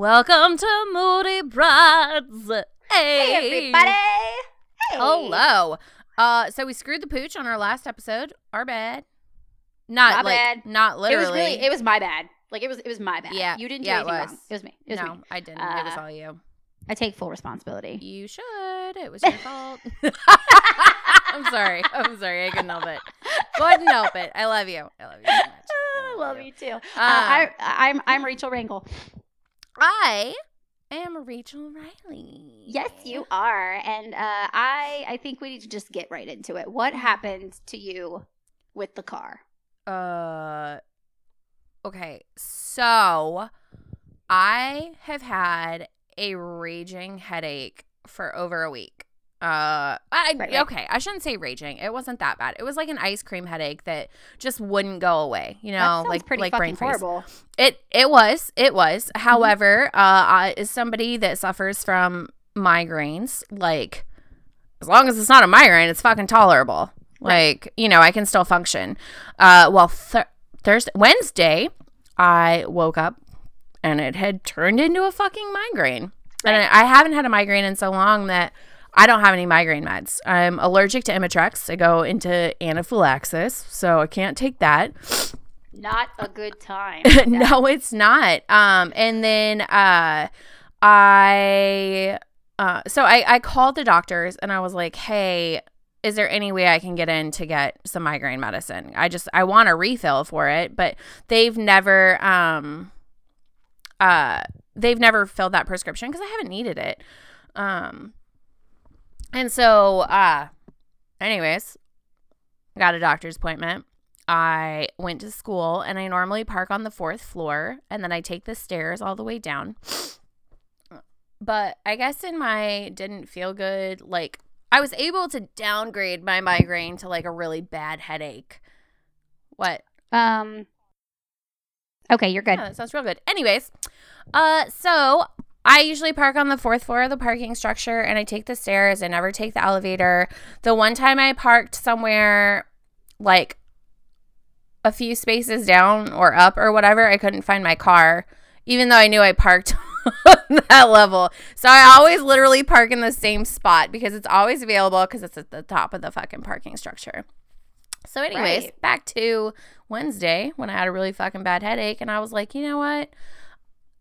Welcome to Moody Brides. Hey, Hey, everybody. Hey. Hello. Uh, so we screwed the pooch on our last episode. Our bad. Not My like bad. not It literally. was really, it was my bad. Like it was, it was my bad. Yeah, You didn't do yeah, it anything was. wrong. It was me. It was no, me. I didn't. it was Uh, all you. I take full responsibility. You should. It was your fault. I'm sorry. I'm sorry. I couldn't help it. Couldn't help it. I love you. I love you so much. I love you too. Uh, Um, I, I'm, I'm Rachel Rangel. I am Rachel Riley. Yes, you are. And uh, I, I think we need to just get right into it. What happened to you with the car? Uh okay. So I have had a raging headache for over a week. Uh I Right, right. okay, I shouldn't say raging. It wasn't that bad. It was like an ice cream headache that just wouldn't go away, you know, like pretty like fucking brain freeze. horrible. It it was. It was. Mm-hmm. However, uh I, as somebody that suffers from migraines, like as long as it's not a migraine, it's fucking tolerable. Like, you know, I can still function. Uh well th- Thursday Wednesday, I woke up and it had turned into a fucking migraine. And I, I haven't had a migraine in so long that I don't have any migraine meds. I'm allergic to Imitrex. I go into anaphylaxis, so I can't take that. Not a good time. no, it's not. Um, and then uh, I uh, so I I called the doctors and I was like, hey. Is there any way I can get in to get some migraine medicine? I just I want a refill for it, but they've never um uh they've never filled that prescription because I haven't needed it. Um and so uh anyways, got a doctor's appointment. I went to school and I normally park on the fourth floor and then I take the stairs all the way down. But I guess in my didn't feel good, like I was able to downgrade my migraine to like a really bad headache. What? Um. Okay, you're good. Yeah, that sounds real good. Anyways, uh, so I usually park on the fourth floor of the parking structure and I take the stairs. I never take the elevator. The one time I parked somewhere like a few spaces down or up or whatever, I couldn't find my car, even though I knew I parked on that level. So I always literally park in the same spot because it's always available because it's at the top of the fucking parking structure. So, anyways, Right. back to Wednesday when I had a really fucking bad headache, and I was like, you know what?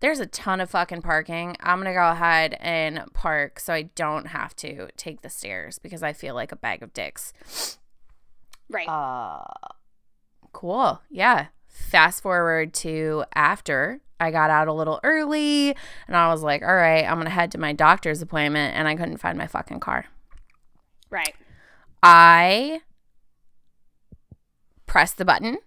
There's a ton of fucking parking. I'm gonna go ahead and park so I don't have to take the stairs because I feel like a bag of dicks. Right. Uh, cool. Yeah. Fast forward to after I got out a little early, and I was like, all right, I'm gonna head to my doctor's appointment, and I couldn't find my fucking car. right. I press the button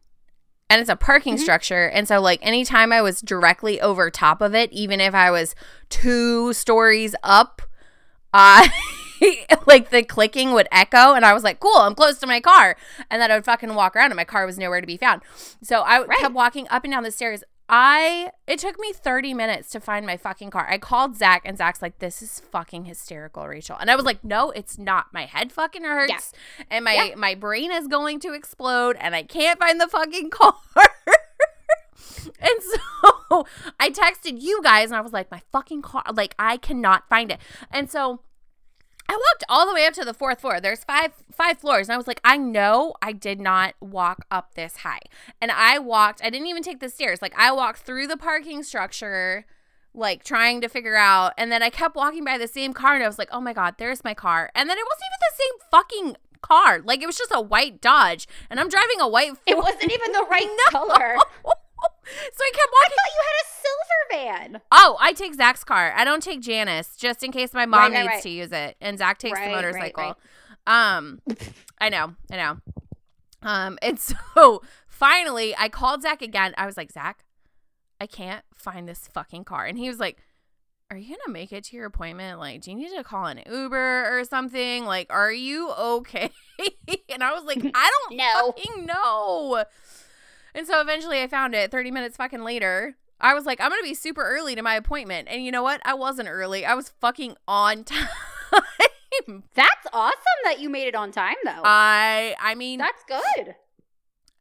and it's a parking Mhm. structure. And so, like, anytime I was directly over top of it, even if I was two stories up, I like the clicking would echo. And I was like, cool, I'm close to my car. And then I would fucking walk around and my car was nowhere to be found. So I Right. kept walking up and down the stairs. I it took me 30 minutes to find my fucking car. I called Zach and Zach's like, This is fucking hysterical, Rachel. And I was like, No, it's not. My head fucking hurts and my Yeah. my brain is going to explode and I can't find the fucking car. and so I texted you guys and I was like, My fucking car like I cannot find it. And so I walked all the way up to the fourth floor. There's five five floors, and I was like, I know I did not walk up this high. And I walked. I didn't even take the stairs. Like I walked through the parking structure, like trying to figure out. And then I kept walking by the same car, and I was like, Oh my god, there's my car. And then it wasn't even the same fucking car. Like it was just a white Dodge, and I'm driving a white. It wasn't even the right No. color. so I kept walking. I thought you had a silver van. Oh, I take Zach's car. I don't take Janice just in case my mom Right, needs right. to use it, and Zach takes Right, the motorcycle. Um, I know, I know. Um, and so finally, I called Zach again. I was like, Zach, I can't find this fucking car, and he was like. Are you gonna make it to your appointment? Like, do you need to call an Uber or something? Like, are you okay? and I was like, I don't No. fucking know. And so eventually I found it 30 minutes fucking later. I was like, I'm going to be super early to my appointment. And you know what? I wasn't early. I was fucking on time. That's awesome that you made it on time, though. I I mean That's good.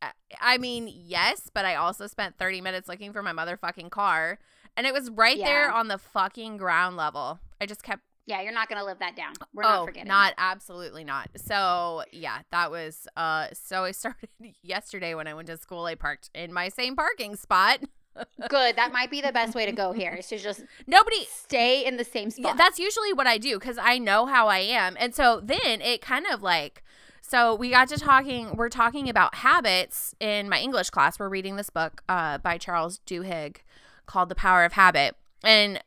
I- I mean, yes, but I also spent 30 minutes looking for my motherfucking car. And it was right there on the fucking ground level. I just kept Yeah, you're not gonna live that down. We're oh, not forgetting. not absolutely not. So yeah, that was uh so I started yesterday when I went to school, I parked in my same parking spot. good. That might be the best way to go here. Is to just Nobody stay in the same Yeah, spot. that's usually what I do because I know how I am. And so then it kind of like, so we got to talking, we're talking about habits in my English class. We're reading this book uh, by Charles Duhigg called The Power of Habit. And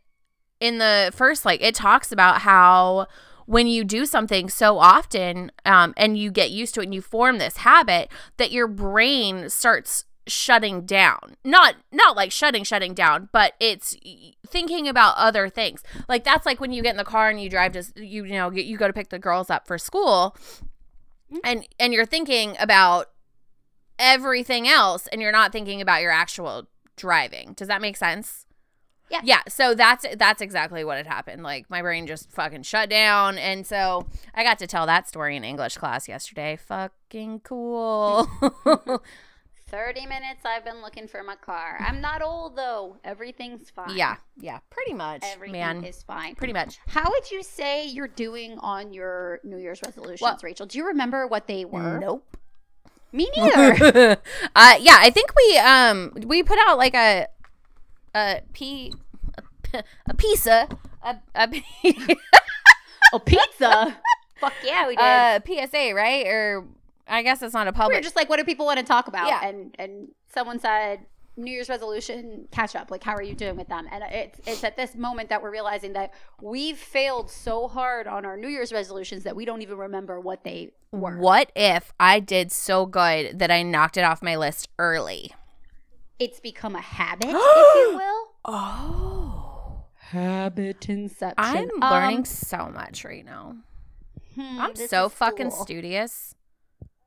in the first, like, it talks about how when you do something so often um, and you get used to it and you form this habit, that your brain starts shutting down. Not not like shutting shutting down but it's thinking about other things. Like that's like when you get in the car and you drive to you, you know you go to pick the girls up for school and and you're thinking about everything else and you're not thinking about your actual driving. Does that make sense Yeah. yeah so that's that's exactly what had happened like my brain just fucking shut down and so i got to tell that story in english class yesterday fucking cool 30 minutes I've been looking for my car. I'm not old though. Everything's fine. yeah yeah pretty much Everything man is fine. pretty much How would you say you're doing on your New Year's resolutions, Well- Rachel? Do you remember what they were? nope Me neither. uh yeah i think we um we put out like a a p a, a pizza a, a, p- oh, pizza. Fuck yeah, we did. uh psa right or i guess it's not a public. we were public just like, what do people want to talk about? Yeah. And and someone said New Year's resolution catch up. Like, how are you doing with them? And it's it's at this moment that we're realizing that we've failed so hard on our New Year's resolutions that we don't even remember what they were. what if i did so good that i knocked it off my list early It's become a habit, if you will. oh Habit inception. i'm learning so much right now hmm, i'm so fucking cool. studious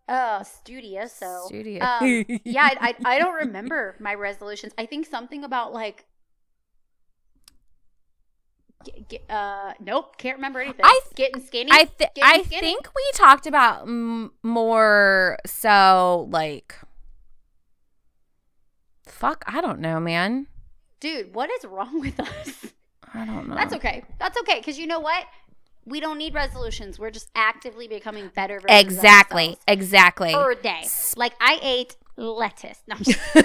Oh, studious. So studious um, yeah, I, I I don't remember my resolutions. I think something about like. Get, get, uh, nope, can't remember anything. I th- getting skinny. I th- Getting I skinny. think we talked about m- more so like fuck I don't know man dude, what is wrong with us? I don't know That's okay. That's okay because you know what? We don't need resolutions. We're just actively becoming better. exactly exactly Per day, like I ate lettuce. No, just-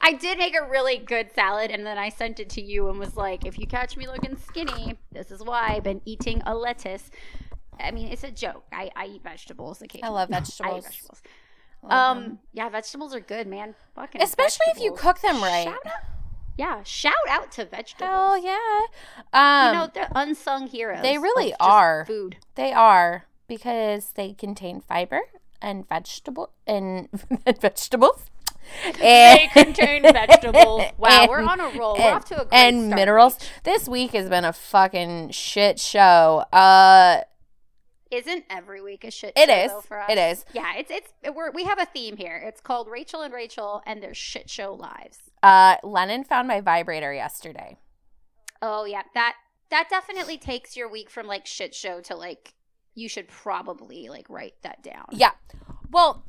I did make a really good salad, and then I sent it to you and was like, "If you catch me looking skinny, this is why I've been eating a lettuce." I mean, it's a joke. I, I eat vegetables occasionally. I love vegetables. I eat vegetables. Vegetables. Them. Um, yeah, vegetables are good, man. Fucking especially if you cook them right Shout out, yeah, shout out to vegetables. hell yeah um you know, they're unsung heroes. they really are. Food. they are because they contain fiber and vegetable and, and vegetables They contain vegetables. Wow, we're on a roll. We're off to a great and minerals. Rach. This week has been a fucking shit show. Uh, Isn't every week a shit it show is for us. it is Yeah, it's it's we're, we have a theme here. It's called Rachel and Rachel and their shit show lives. uh, Lennon found my vibrator yesterday. Oh yeah, that that definitely takes your week from like shit show to like you should probably like write that down. Yeah. Well,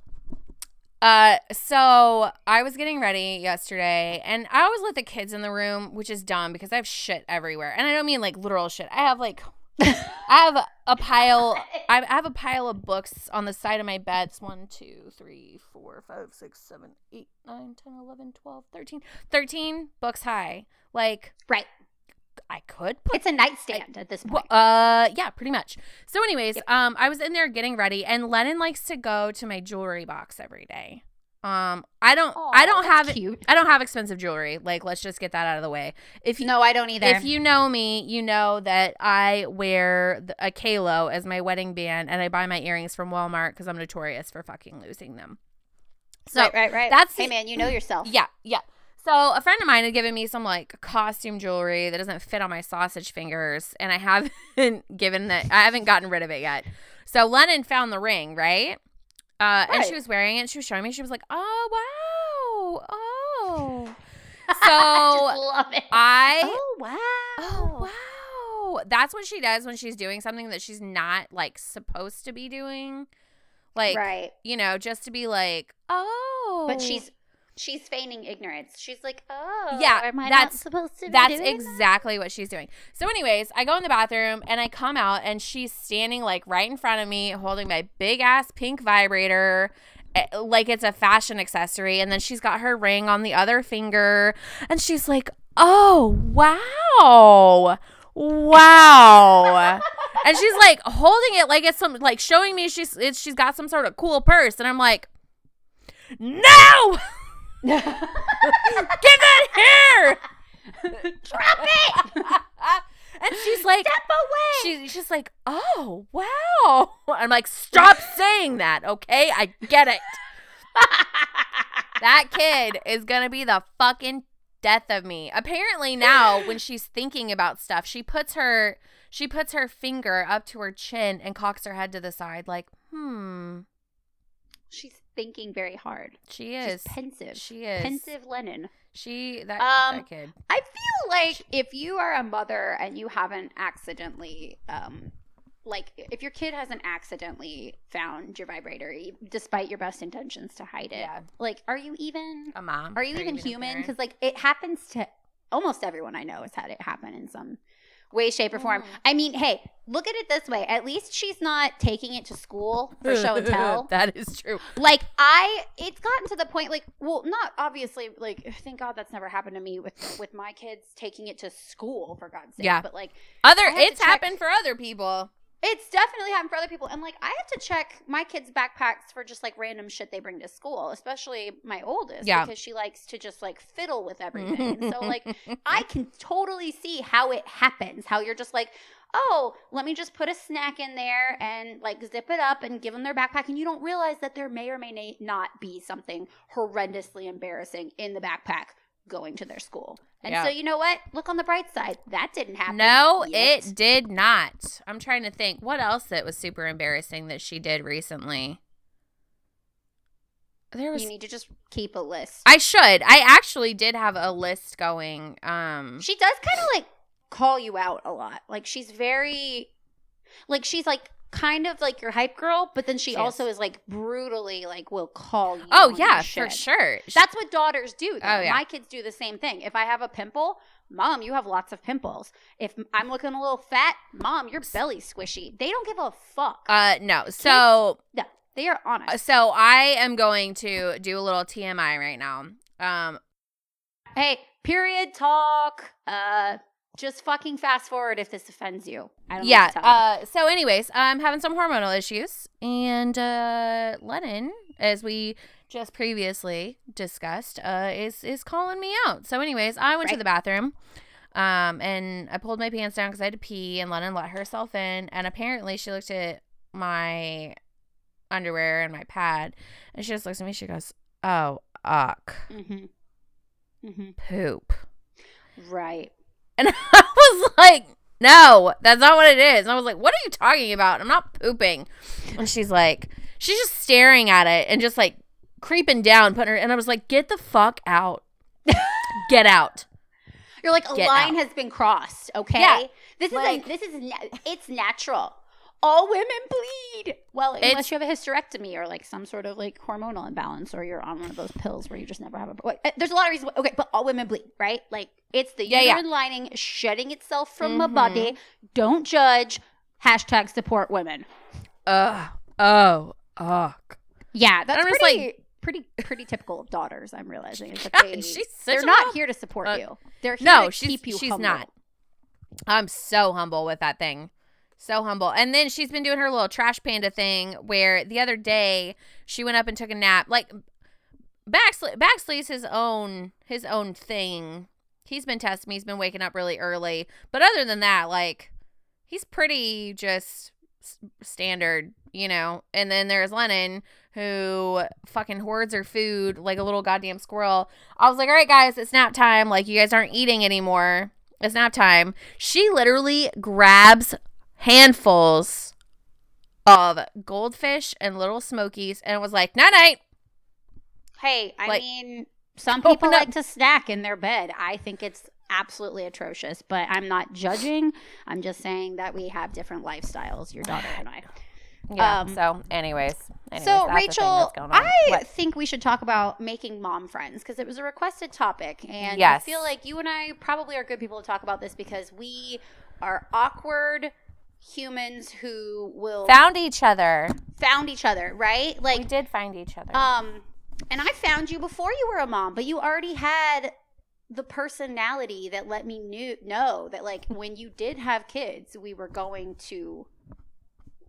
uh, so I was getting ready yesterday, and I always let the kids in the room, which is dumb because I have shit everywhere, and I don't mean like literal shit. I have like, I have a pile. I have a pile of books on the side of my bed. It's one, two, three, four, five, six, seven, eight, nine, 10, 11, 12, 13. 13 books high. Like, Right. I could put It's a nightstand at this point. uh, yeah, pretty much. So, anyways, um, I was in there getting ready, and Lennon likes to go to my jewelry box every day. Um, I don't, I don't have, cute. I don't have expensive jewelry. Like, let's just get that out of the way. If you, No, I don't either. if you know me, you know that I wear a Qalo as my wedding band, and I buy my earrings from Walmart because I'm notorious for fucking losing them. So right, right, right. that's hey man, you know yourself. yeah, yeah. So a friend of mine had given me some like costume jewelry that doesn't fit on my sausage fingers, and I haven't given that. I haven't gotten rid of it yet. So Lennon found the ring, right? Uh, and she was wearing it. She was showing me. She was like, "Oh wow, oh." I So just love it. I, oh wow. oh wow, that's what she does when she's doing something that she's not like supposed to be doing. Like, right. you know, just to be like, oh, But she's she's feigning ignorance. She's like, oh, Yeah, am I not that's- supposed to? be That's doing that?" exactly what she's doing. So, anyways, I go in the bathroom and I come out and she's standing like right in front of me, holding my big ass pink vibrator. eh, Like it's a fashion accessory, and then she's got her ring on the other finger, and she's like, "Oh wow, wow!" and she's like holding it like it's some like showing me she's it's, she's got some sort of cool purse, and I'm like, "No, get that here!" Drop it! and she's like, Step away! she's just like, oh wow. I'm like, stop saying that, okay? I get it. That kid is gonna be the fucking death of me. Apparently now, when she's thinking about stuff, she puts her she puts her finger up to her chin and cocks her head to the side, like, hmm. She's thinking very hard. She She's is. pensive. She is. Pensive Lennon. She that Um, that kid. I feel like if you are a mother and you haven't accidentally, um, like if your kid hasn't accidentally found your vibrator, despite your best intentions to hide it, Yeah. like, are you even? A mom. Are you or even a human? Because like it happens to almost everyone I know has had it happen in some way, shape, or form. Mm. I mean, hey, look at it this way. At least she's not taking it to school for show and tell. that is true. like I, it's gotten to the point. Like, well, not obviously. Like, thank God that's never happened to me with with my kids taking it to school for God's sake. Yeah. But like, Other I have to it's check- happened for other people. It's definitely happened for other people. And like, I have to check my kids' backpacks for just like random shit they bring to school, especially my oldest, Yeah. because she likes to just like fiddle with everything. And so like, I can totally see how it happens. How you're just like, oh, let me just put a snack in there and like zip it up and give them their backpack, and you don't realize that there may or may not be something horrendously embarrassing in the backpack going to their school. And Yeah. so you know what? Look on the bright side. That didn't happen. No, yet. it did not. I'm trying to think what else that was super embarrassing that she did recently. There was You need to just keep a list. I should. I actually did have a list going. Um She does kind of like call you out a lot. Like she's very like she's like kind of like your hype girl, but then she She also is like brutally like will call you. Oh yeah, for sure. That's what daughters do. Though. Oh, yeah. My kids do the same thing. If I have a pimple, mom, you have lots of pimples. If I'm looking a little fat, mom, your belly's squishy. They don't give a fuck. uh no. So no, they are honest. so I am going to do a little TMI right now. Um hey, period talk. Uh, just fucking fast forward if this offends you. I don't yeah. what to tell you. Uh so anyways, I'm having some hormonal issues and uh Lennon as we just previously discussed uh is is calling me out. So anyways, I went to the bathroom. Um and I pulled my pants down cuz I had to pee and Lennon let herself in and apparently she looked at my underwear and my pad and she just looks at me she goes, "Oh, uck, Mm-hmm. Mm-hmm. poop." Right. And I was like, no, that's not what it is. And I was like, what are you talking about? I'm not pooping. And she's like, she's just staring at it and just like creeping down, putting her, and I was like, get the fuck out. get out. You're like a Get line out. has been crossed. Okay. Yeah. This is Like- this is it's natural. All women bleed. Well, unless you have a hysterectomy or like some sort of like hormonal imbalance, or you're on one of those pills where you just never have a. uh, There's a lot of reasons. Okay, but all women bleed, right? Like it's the Yeah, yeah. lining shedding itself from the Mhm. body. Don't judge. Hashtag support women. Ugh. Oh, uck. Yeah, that's I'm just pretty, pretty, pretty typical of daughters. I'm realizing. It's like God, they, she's they're not little- here to support uh, you. They're here No, to she's keep you she's humble. not. I'm so humble with that thing. So humble. And then she's been doing her little trash panda thing where the other day she went up and took a nap. Like Baxley Baxley's his own his own thing. He's been testing me. He's been waking up really early. But other than that, like he's pretty just standard, you know. And then there's Lennon who fucking hoards her food like a little goddamn squirrel. I was like, "All right, guys, it's nap time. Like you guys aren't eating anymore. It's nap time." She literally grabs handfuls of goldfish and little smokies and was like, "Night night." Hey, I Like, mean, some people up- like to snack in their bed. I think it's absolutely atrocious, but I'm not judging. I'm just saying that we have different lifestyles, your daughter and I. Yeah. Um, so, anyways, Anyways, so that's the thing Rachel, that's going on. I What? think we should talk about making mom friends because it was a requested topic, and I feel like you and I probably are good people to talk about this because we are awkward humans who will found each other. found each other, right? We Like, did find each other. um, and I found you before you were a mom, but you already had the personality that let me knew know that like when you did have kids, we were going to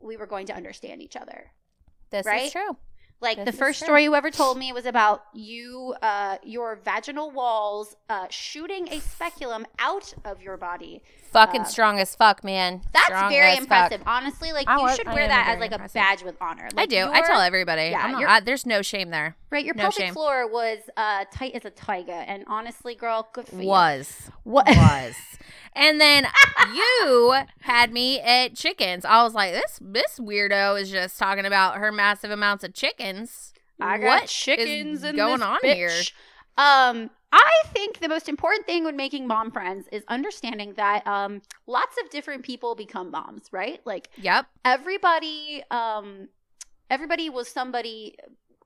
we were going to understand each other. this right? is true. Like This the first true. story you ever told me was about you, uh, your vaginal walls uh, shooting a speculum out of your body. Fucking Uh, strong as fuck, man. That's Strong very as fuck. impressive. Honestly, like I you was- should I wear that as like a badge with honor. I do. I tell everybody. yeah, not, I, there's no shame there. Right, your No pelvic shame. floor was uh, tight as a tiger, and honestly, girl, good for you. Was. What? Was. and then you had me at chickens. I was like, this this weirdo is just talking about her massive amounts of chickens. I got What is chickens in going on bitch. here? Um, I think the most important thing when making mom friends is understanding that um, lots of different people become moms, right? Like Yep. everybody, um, everybody was somebody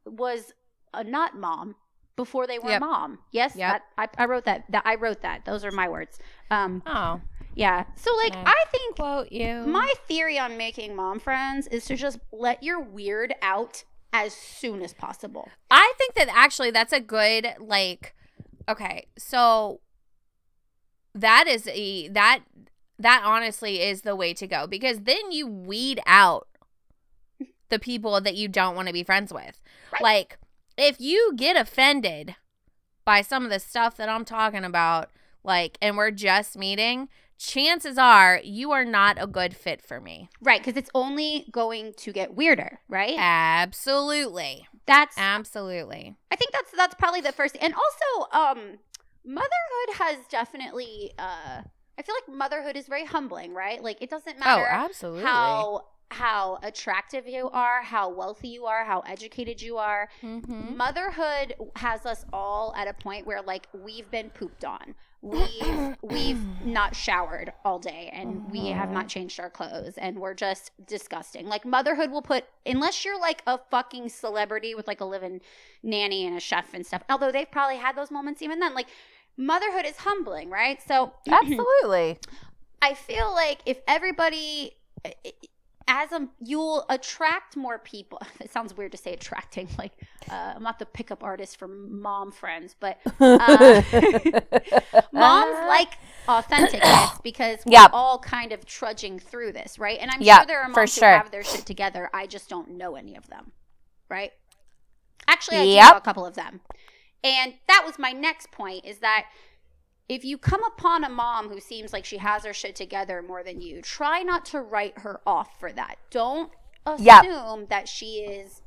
was a not mom before they were Yep. mom. Yes, Yep. that, I, I wrote that. That I wrote that. Those are my words. Um, Oh. yeah. So like, Yeah. I think Quote you. my theory on making mom friends is to just let your weird out as soon as possible. I think that actually that's a good like okay, so that is a that that honestly is the way to go because then you weed out the people that you don't want to be friends with. Right. Like if you get offended by some of the stuff that I'm talking about like and we're just meeting, chances are you are not a good fit for me. Right, because it's only going to get weirder, right? Absolutely. That's Absolutely. I think that's that's probably the first and also um motherhood has definitely uh I feel like motherhood is very humbling, right? Like it doesn't matter Oh, absolutely. how how attractive you are, how wealthy you are, how educated you are. Mhm. Motherhood has us all at a point where like we've been pooped on. We've we've not showered all day and we have not changed our clothes and we're just disgusting. Like motherhood will put unless you're like a fucking celebrity with like a living nanny and a chef and stuff. Although they've probably had those moments even then. Like motherhood is humbling, right? So Absolutely. I feel like if everybody as a you'll attract more people. It sounds weird to say attracting. Like uh, I'm not the pickup artist for mom friends, but uh, moms like authenticness because we're Yep. all kind of trudging through this, right? And I'm Yep, sure there are moms sure. who have their shit together. I just don't know any of them, right? Actually, I do Yep. know a couple of them. And that was my next point is that if you come upon a mom who seems like she has her shit together more than you, try not to write her off for that. Don't assume Yep. that she is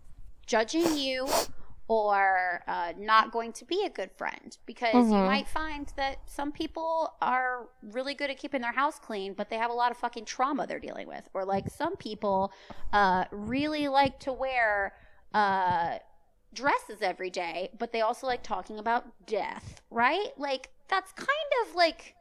judging you or uh, not going to be a good friend because you Mhm. might find that some people are really good at keeping their house clean, but they have a lot of fucking trauma they're dealing with. Or like some people uh, really like to wear uh, dresses every day, but they also like talking about death, right? Like that's kind of like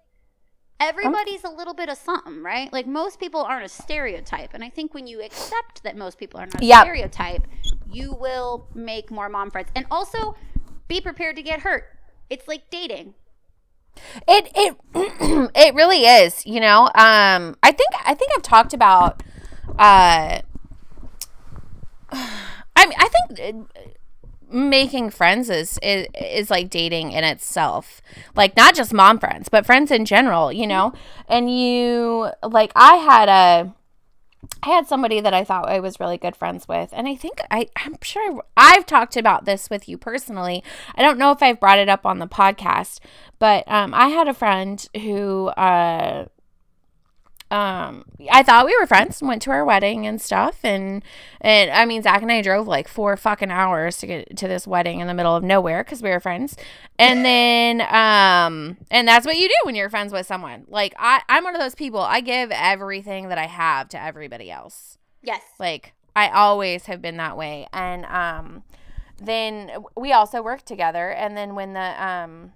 everybody's a little bit of something, right? Like most people aren't a stereotype, and I think when you accept that most people are not a Yep. stereotype, you will make more mom friends, and also be prepared to get hurt. It's like dating. It it it really is, you know. Um I think I think I've talked about uh I mean, I think uh, making friends is, is is like dating in itself. Like not just mom friends, but friends in general, you know. And you like I had a I had somebody that I thought I was really good friends with, and I think I I'm sure I've talked about this with you personally. I don't know if I've brought it up on the podcast, but um, I had a friend who uh, um, I thought we were friends and went to our wedding and stuff, and and I mean Zach and I drove like four fucking hours to get to this wedding in the middle of nowhere because we were friends, and then um and that's what you do when you're friends with someone. Like I I'm one of those people. I give everything that I have to everybody else. Yes. Like I always have been that way. And um then we also worked together and then when the um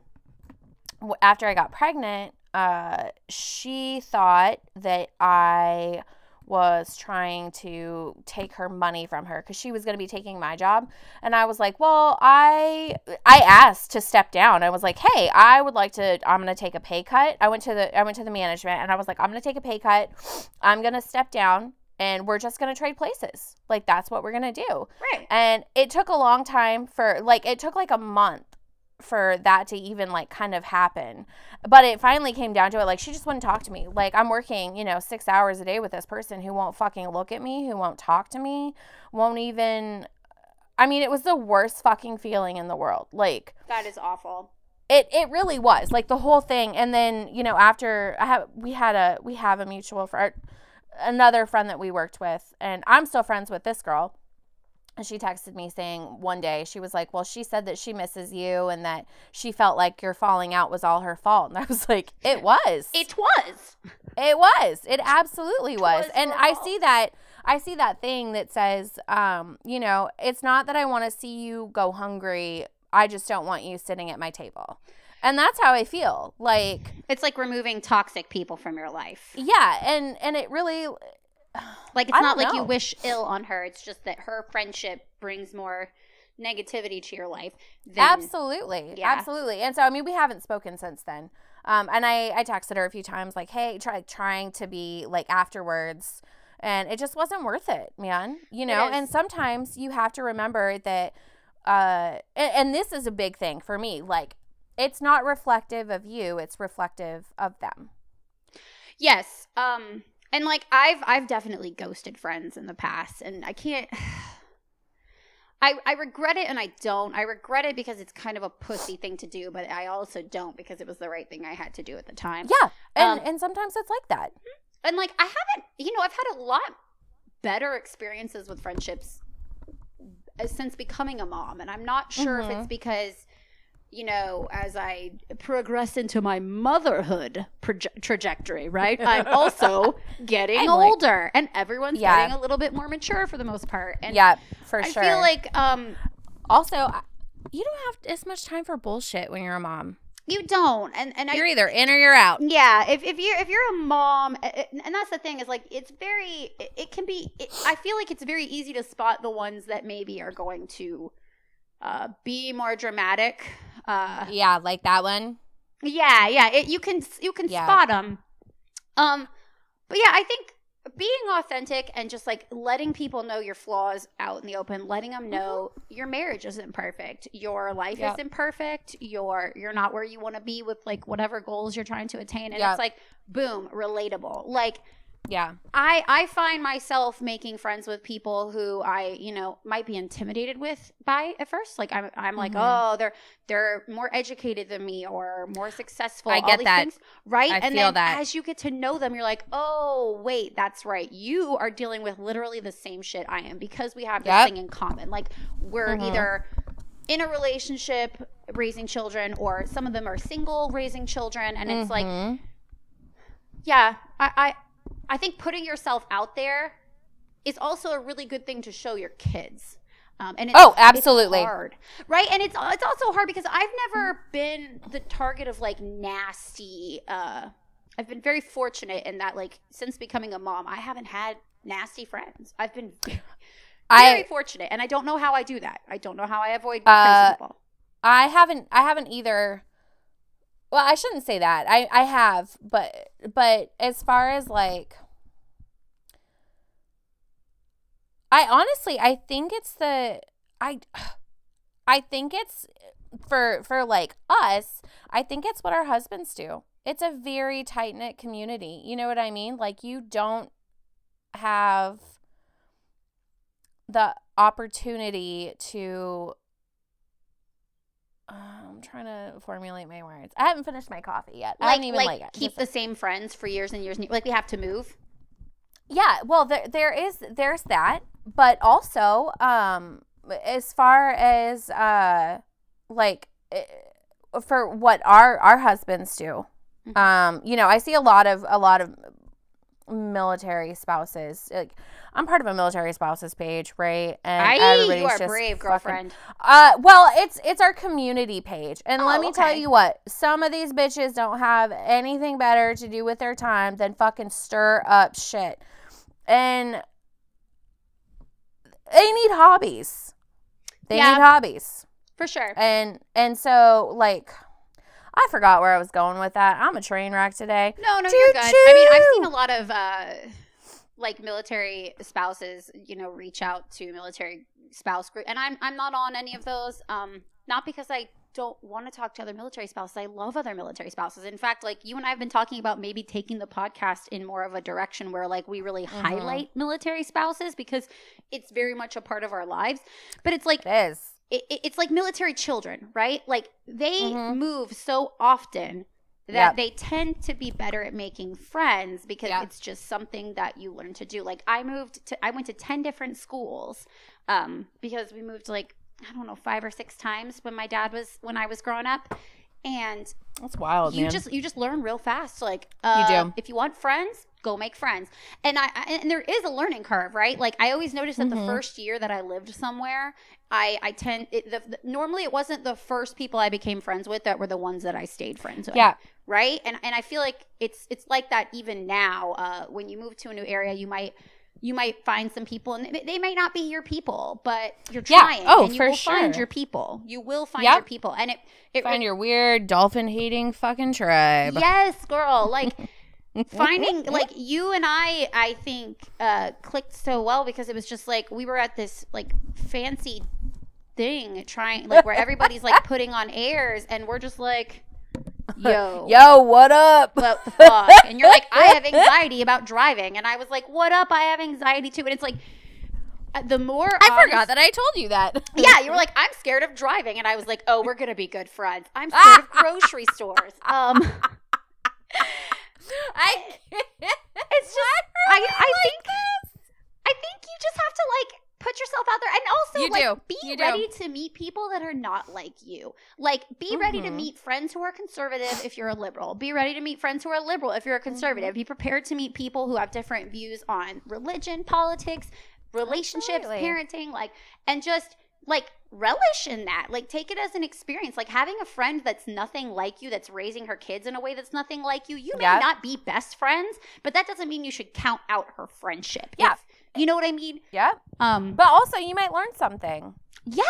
after I got pregnant, uh she thought that I was trying to take her money from her because she was going to be taking my job. And i was like well i i asked to step down. I was like hey i would like to i'm going to take a pay cut. I went to the i went to the management and i was like i'm going to take a pay cut. I'm going to step down and we're just going to trade places. Like that's what we're going to do. Right. and it took a long time for like it took like a month for that to even like kind of happen. But it finally came down to it like she just wouldn't talk to me. Like i'm working you know six hours a day with this person who won't fucking look at me who won't talk to me won't even i mean it was the worst fucking feeling in the world. Like That is awful. it it really was like the whole thing. And then you know after i have we had a we have a mutual friend another friend that we worked with and i'm still friends with this girl she texted me saying one day she was like well she said that she misses you and that she felt like your falling out was all her fault and i was like it was It was. it was. It absolutely was. was And I fault. see that I see that thing that says um, you know, it's not that I want to see you go hungry. I just don't want you sitting at my table. And that's how I feel. Like, It's like removing toxic people from your life. yeah, and and it really Like it's not like you wish ill on her. It's just that her friendship brings more negativity to your life. Than, Absolutely. Yeah. Absolutely. And so, I mean, we haven't spoken since then. Um, and I, I texted her a few times, like, hey, try trying to be like afterwards. And it just wasn't worth it, man. You know, and sometimes you have to remember that, uh, and, and this is a big thing for me. Like, it's not reflective of you, it's reflective of them. Yes. Um and like I've I've definitely ghosted friends in the past and I can't I, I regret it and I don't. I regret it because it's kind of a pussy thing to do, but I also don't because it was the right thing I had to do at the time. Yeah. And, Um, and sometimes it's like that. And like I haven't, you know, I've had a lot better experiences with friendships since becoming a mom, and I'm not sure if Mhm. it's because you know, as I progress into my motherhood proje- trajectory, right? I'm also getting I'm like- older, and everyone's Yeah. getting a little bit more mature for the most part. And yeah, for I sure. I feel like um, also, you don't have as much time for bullshit when you're a mom. you don't, and and You're either in or you're out. Yeah, if, if you're if you're a mom, and that's the thing is like it's very it, it can be. It, I feel like it's very easy to spot the ones that maybe are going to uh, be more dramatic. Uh, Yeah, like that one. yeah, yeah, it, you can you can Yeah. spot them. Um, but yeah, I think being authentic and just like letting people know your flaws out in the open, letting them know your marriage isn't perfect, your life Mm-hmm. Yep. isn't perfect, you're you're not where you want to be with like whatever goals you're trying to attain, and Yep. it's like boom, relatable. Like Yeah. I I find myself making friends with people who I you know might be intimidated with by at first. Like I'm I'm like Mhm. oh they're they're more educated than me or more successful. I all get these that. things, right? I and feel then that. as you get to know them, you're like oh wait that's right. You are dealing with literally the same shit I am because we have this Yep. thing in common. Like we're Mhm. either in a relationship raising children or some of them are single raising children and it's like Mhm. yeah, I, I I think putting yourself out there is also a really good thing to show your kids. Um, and it's, Oh, absolutely. hard, right? And it's it's also hard because I've never been the target of like nasty. Uh, I've been very fortunate in that, like, since becoming a mom, I haven't had nasty friends. I've been very I fortunate, and I don't know how I do that. I don't know how I avoid Uh. I haven't I haven't either well, I shouldn't say that. I I have, but but as far as like I honestly I think it's the I I think it's for for like us, I think it's what our husbands do. It's a very tight-knit community. You know what I mean? Like you don't have the opportunity to uh, I'm trying to formulate my words. I haven't finished my coffee yet. I Like, haven't even like, like, it. keep the same friends for years and years. And, like we have to move. yeah. Well, there there is there's that, but also um as far as uh like eh, for what our our husbands do, Mhm. um you know I see a lot of a lot of military spouses like I'm part of a military spouses page, right? And I, everybody's you are just brave, fucking- girlfriend. Uh, well, it's it's our community page, and Oh, let me tell you what: some of these bitches don't have anything better to do with their time than fucking stir up shit. and they need hobbies. They Yeah. need hobbies. For sure. And and so like I forgot where I was going with that. I'm a train wreck today. No, no, you're good. I mean, I've seen a lot of uh, like military spouses, you know, reach out to military spouse group, and I'm I'm not on any of those. Um, not because I don't want to talk to other military spouses. I love other military spouses. In fact, like you and I have been talking about maybe taking the podcast in more of a direction where like we really Mhm. highlight military spouses because it's very much a part of our lives. But it's like It is. It, it- it's like military children, right? Like they Mhm. move so often that Yep. they tend to be better at making friends because Yep. it's just something that you learn to do. Like I moved to I went to 10 different schools um because we moved like I don't know 5 or 6 times when my dad was when I was growing up and That's wild, you man. just you just learn real fast like uh, do. if you want friends go make friends and i I- and there is a learning curve right like i always noticed that the Mhm. first year that i lived somewhere i i tend it, the, the, normally it wasn't the first people i became friends with that were the ones that i stayed friends with yeah. right and and i feel like it's it's like that even now uh when you move to a new area you might you might find some people and they, may not be your people but you're Yeah. trying Oh, and you for will find your people you will find Yep. your people and it it Find your weird dolphin hating fucking tribe. Yes, girl. Like finding like you and I I think uh clicked so well because it was just like we were at this like fancy thing trying like where everybody's like putting on airs and we're just like yo Yo, what up? what the fuck and you're like I have anxiety about driving and I was like what up I have anxiety too and it's like uh, the more I honest- forgot that I told you that. yeah, you were like, I'm scared of driving, and I was like, Oh, we're gonna be good friends. I'm scared of grocery stores. Um, I it's just I, I think I think you just have to like put yourself out there and also You like do. be You do. ready to meet people that are not like you. Like be ready to Mhm. meet friends who are conservative if you're a liberal. Be ready to meet friends who are liberal if you're a conservative. Mm-hmm. Be prepared to meet people who have different views on religion, politics, relationships, Absolutely. parenting, like and just like relish in that. Like take it as an experience. Like having a friend that's nothing like you, that's raising her kids in a way that's nothing like you. You may Yeah. not be best friends, but that doesn't mean you should count out her friendship. Yeah. If- you know what I mean? yeah, Um but also you might learn something. yeah.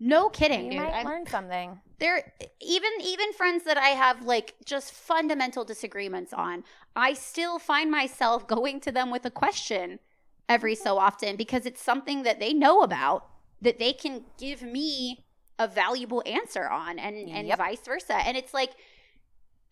No kidding, You dude. might I'm- learn something. there even even friends that I have like just fundamental disagreements on, I still find myself going to them with a question every so often because it's something that they know about that they can give me a valuable answer on and and Yep. vice versa. And it's like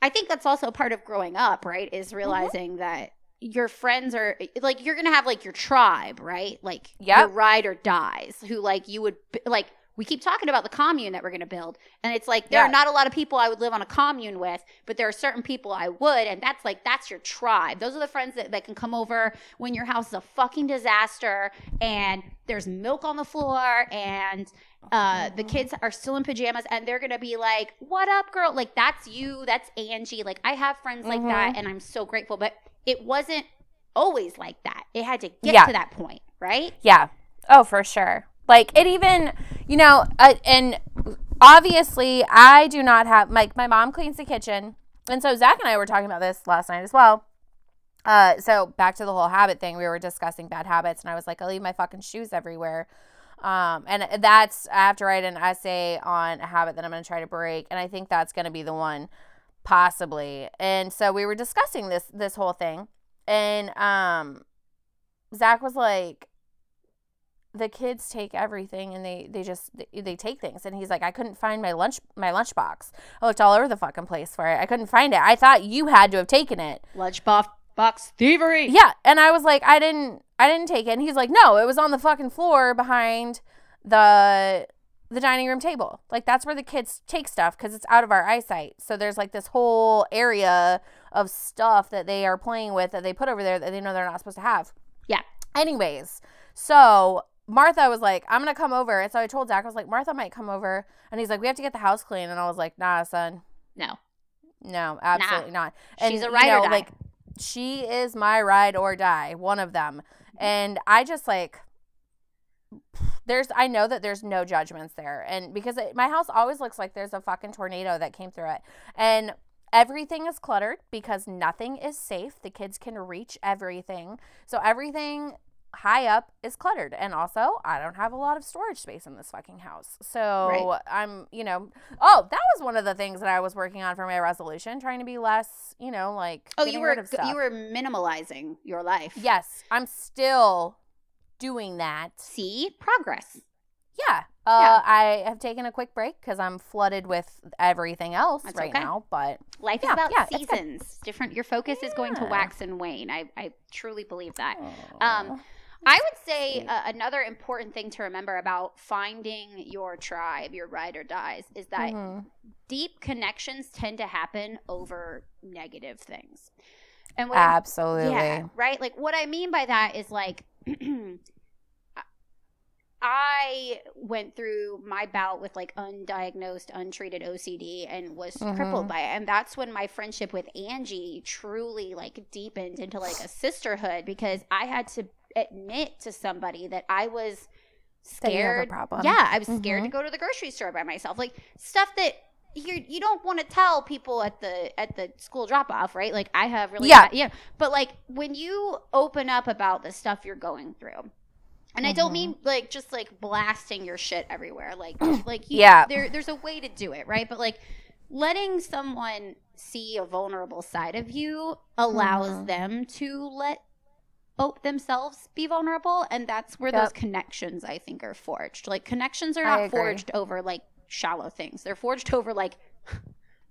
I think that's also part of growing up, right? Mm-hmm. Is realizing that your friends are like you're gonna have like your tribe, right? Like Yep. your ride or dies who like you would like we keep talking about the commune that we're going to build and it's like there Yeah. are not a lot of people i would live on a commune with but there are certain people i would and that's like that's your tribe those are the friends that, that can come over when your house is a fucking disaster and there's milk on the floor and uh, the kids are still in pajamas and they're gonna be like what up girl like that's you that's angie like i have friends like that and i'm so grateful but it wasn't always like that it had to get Yeah. to that point right Yeah. Oh, for sure. Like it even, you know, uh, and obviously I do not have like my mom cleans the kitchen, and so Zach and I were talking about this last night as well. Uh, so back to the whole habit thing, we were discussing bad habits, and I was like, I leave my fucking shoes everywhere. Um, and that's I have to write an essay on a habit that I'm going to try to break, and I think that's going to be the one, possibly. And so we were discussing this this whole thing, and um, Zach was like, the kids take everything and they they just they, they take things. And he's like i couldn't find my lunch my lunchbox. I looked all over the fucking place for it. I couldn't find it. I thought you had to have taken it. Lunch box box thievery. Yeah. And i was like i didn't i didn't take it. And he's like no it was on the fucking floor behind the the dining room table. Like that's where the kids take stuff because it's out of our eyesight. So there's like this whole area of stuff that they are playing with that they put over there that they know they're not supposed to have. Yeah. anyways so Martha was like, I'm gonna come over. And so I told Zach, I was like, Martha might come over. And he's like, We have to get the house clean. And I was like, Nah, son. no No, absolutely not. And She's a you ride or know, die. like she is my ride or die, one of them. Mm-hmm. And I just like there's I know that there's no judgments there. And because it, my house always looks like there's a fucking tornado that came through it. And everything is cluttered because nothing is safe. The kids can reach everything. So everything high up is cluttered. And also, I don't have a lot of storage space in this fucking house. So Right. I'm, you know, oh, that was one of the things that I was working on for my resolution, trying to be less, you know, like Oh, you were rid of stuff. you were minimalizing your life. Yes, I'm still doing that. See progress. Yeah. Uh, I have taken a quick break because I'm flooded with everything else That's right okay. now. But Life Yeah, is about yeah, seasons. Different. Your focus is going to wax and wane. I I truly believe that. Aw. Um, I would say uh, another important thing to remember about finding your tribe, your ride or dies, is that Mhm. deep connections tend to happen over negative things. And what absolutely. yeah, right? Like what I mean by that is like I went through my bout with like undiagnosed, untreated OCD and was crippled Mhm. by it. And that's when my friendship with Angie truly like deepened into like a sisterhood because I had to admit to somebody that I was That you have a scared. problem. Yeah, I was scared to Mhm. go to the grocery store by myself. Like stuff that you you don't want to tell people at the at the school drop off, right? Like I have really Yeah. bad- yeah. But like when you open up about the stuff you're going through. And I don't Mhm. mean like just like blasting your shit everywhere. Like like you, Yeah. there there's a way to do it, right? But like letting someone see a vulnerable side of you allows Mhm. them to let themselves be vulnerable and that's where those connections I think are forged. Like connections are not forged over like shallow things. They're forged over like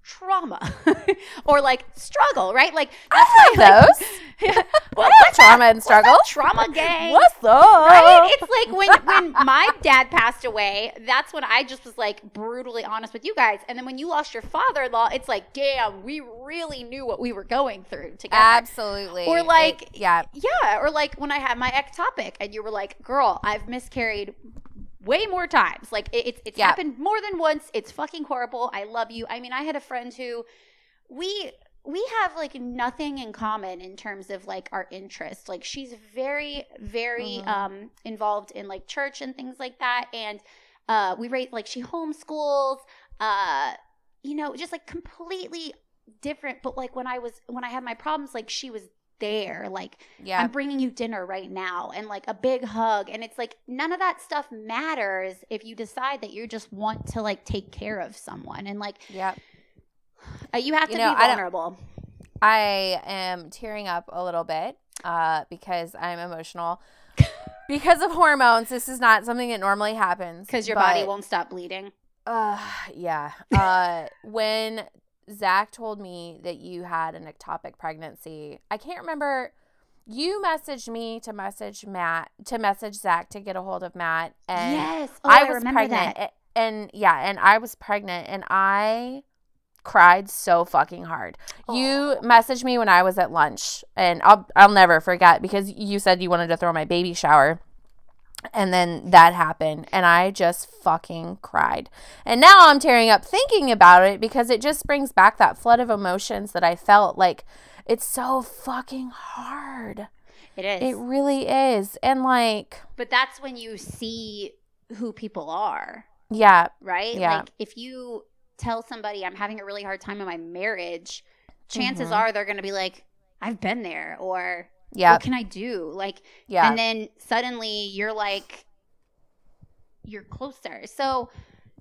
trauma or like struggle, right? Like that's I why have like, those. yeah, well, What's trauma and struggle? trauma gang. What's up? Right? It's like when when my dad passed away, that's when I just was like brutally honest with you guys. And then when you lost your father-in-law, it's like, damn, we really knew what we were going through together. Absolutely. Or It- like- yeah. Yeah, or like when I had my ectopic and you were like, "Girl, I've miscarried way more times. Like it, it's it's Yeah. happened more than once. It's fucking horrible. I love you." I mean, I had a friend who we we have like nothing in common in terms of like our interests. Like she's very very Mhm. um involved in like church and things like that and uh we rate like she homeschools uh you know, just like completely different but like when I was when I had my problems like she was there like Yeah. I'm bringing you dinner right now and like a big hug. And it's like none of that stuff matters if you decide that you just want to like take care of someone. And like yeah. uh, you have to You know, be I vulnerable. I am tearing up a little bit uh, because I'm emotional. because of hormones, this is not something that normally happens. Because your body won't stop bleeding. Uh, yeah. Uh, when Zach told me that you had an ectopic pregnancy, I can't remember. You messaged me to message Matt to message Zach to get a hold of Matt, and yes. Oh, I, I was pregnant, that. and yeah, and I was pregnant, and I cried so fucking hard. You messaged me when I was at lunch, and I'll I'll never forget because you said you wanted to throw my baby shower. And then that happened, and I just fucking cried. And now I'm tearing up thinking about it because it just brings back that flood of emotions that I felt. Like, it's so fucking hard. It is. It really is. And, like, but that's when you see who people are, yeah, right? Yeah. Like if you tell somebody I'm having a really hard time in my marriage, chances Mhm. are they're going to be like, I've been there, or yeah, what can I do? Like, yeah. and then suddenly you're like you're closer so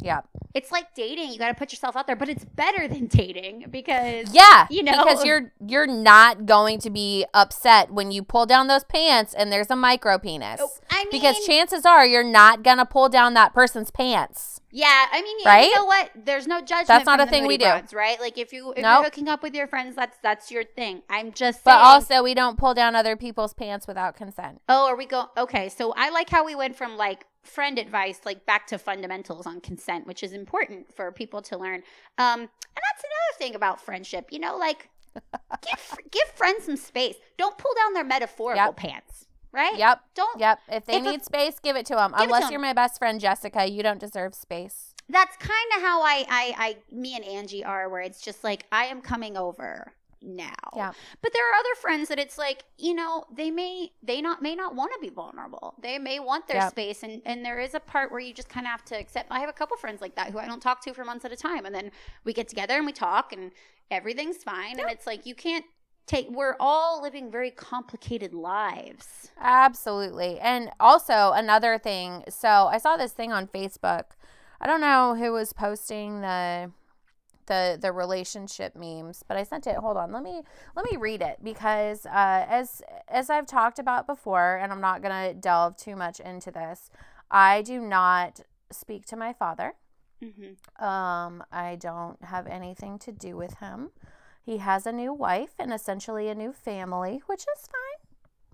yeah. it's like dating you got to put yourself out there but it's better than dating because Yeah, You know? because you're you're not going to be upset when you pull down those pants and there's a micro penis. Oh, i mean because chances are you're not gonna pull down that person's pants. yeah i mean you- Right? you know what there's no judgment That's not a thing we do. Right like if you if Nope. you're hooking up with your friends that's that's your thing i'm just saying But also, we don't pull down other people's pants without consent. oh are we go okay so i like how we went from like friend advice like back to fundamentals on consent which is important for people to learn um and that's another thing about friendship you know like give give friends some space don't pull down their metaphorical Yep. pants right Yep. don't Yep. If they If a- need space, give it to them. Unless to you're my best friend, Jessica, you don't deserve space. that's kind of how I, I i me and angie are where it's just like i am coming over now. Yeah. But there are other friends that it's like, you know, they may they not may not want to be vulnerable. They may want their Yep. space and and there is a part where you just kind of have to accept. I have a couple friends like that who I don't talk to for months at a time and then we get together and we talk and everything's fine and it's like you can't take we're all living very complicated lives. Absolutely. And also another thing, so I saw this thing on Facebook. I don't know who was posting the the the relationship memes, but I sent it. Hold on. Let me let me read it because uh as as I've talked about before and I'm not going to delve too much into this. I do not speak to my father. Mm-hmm. Um I don't have anything to do with him. He has a new wife and essentially a new family, which is fine.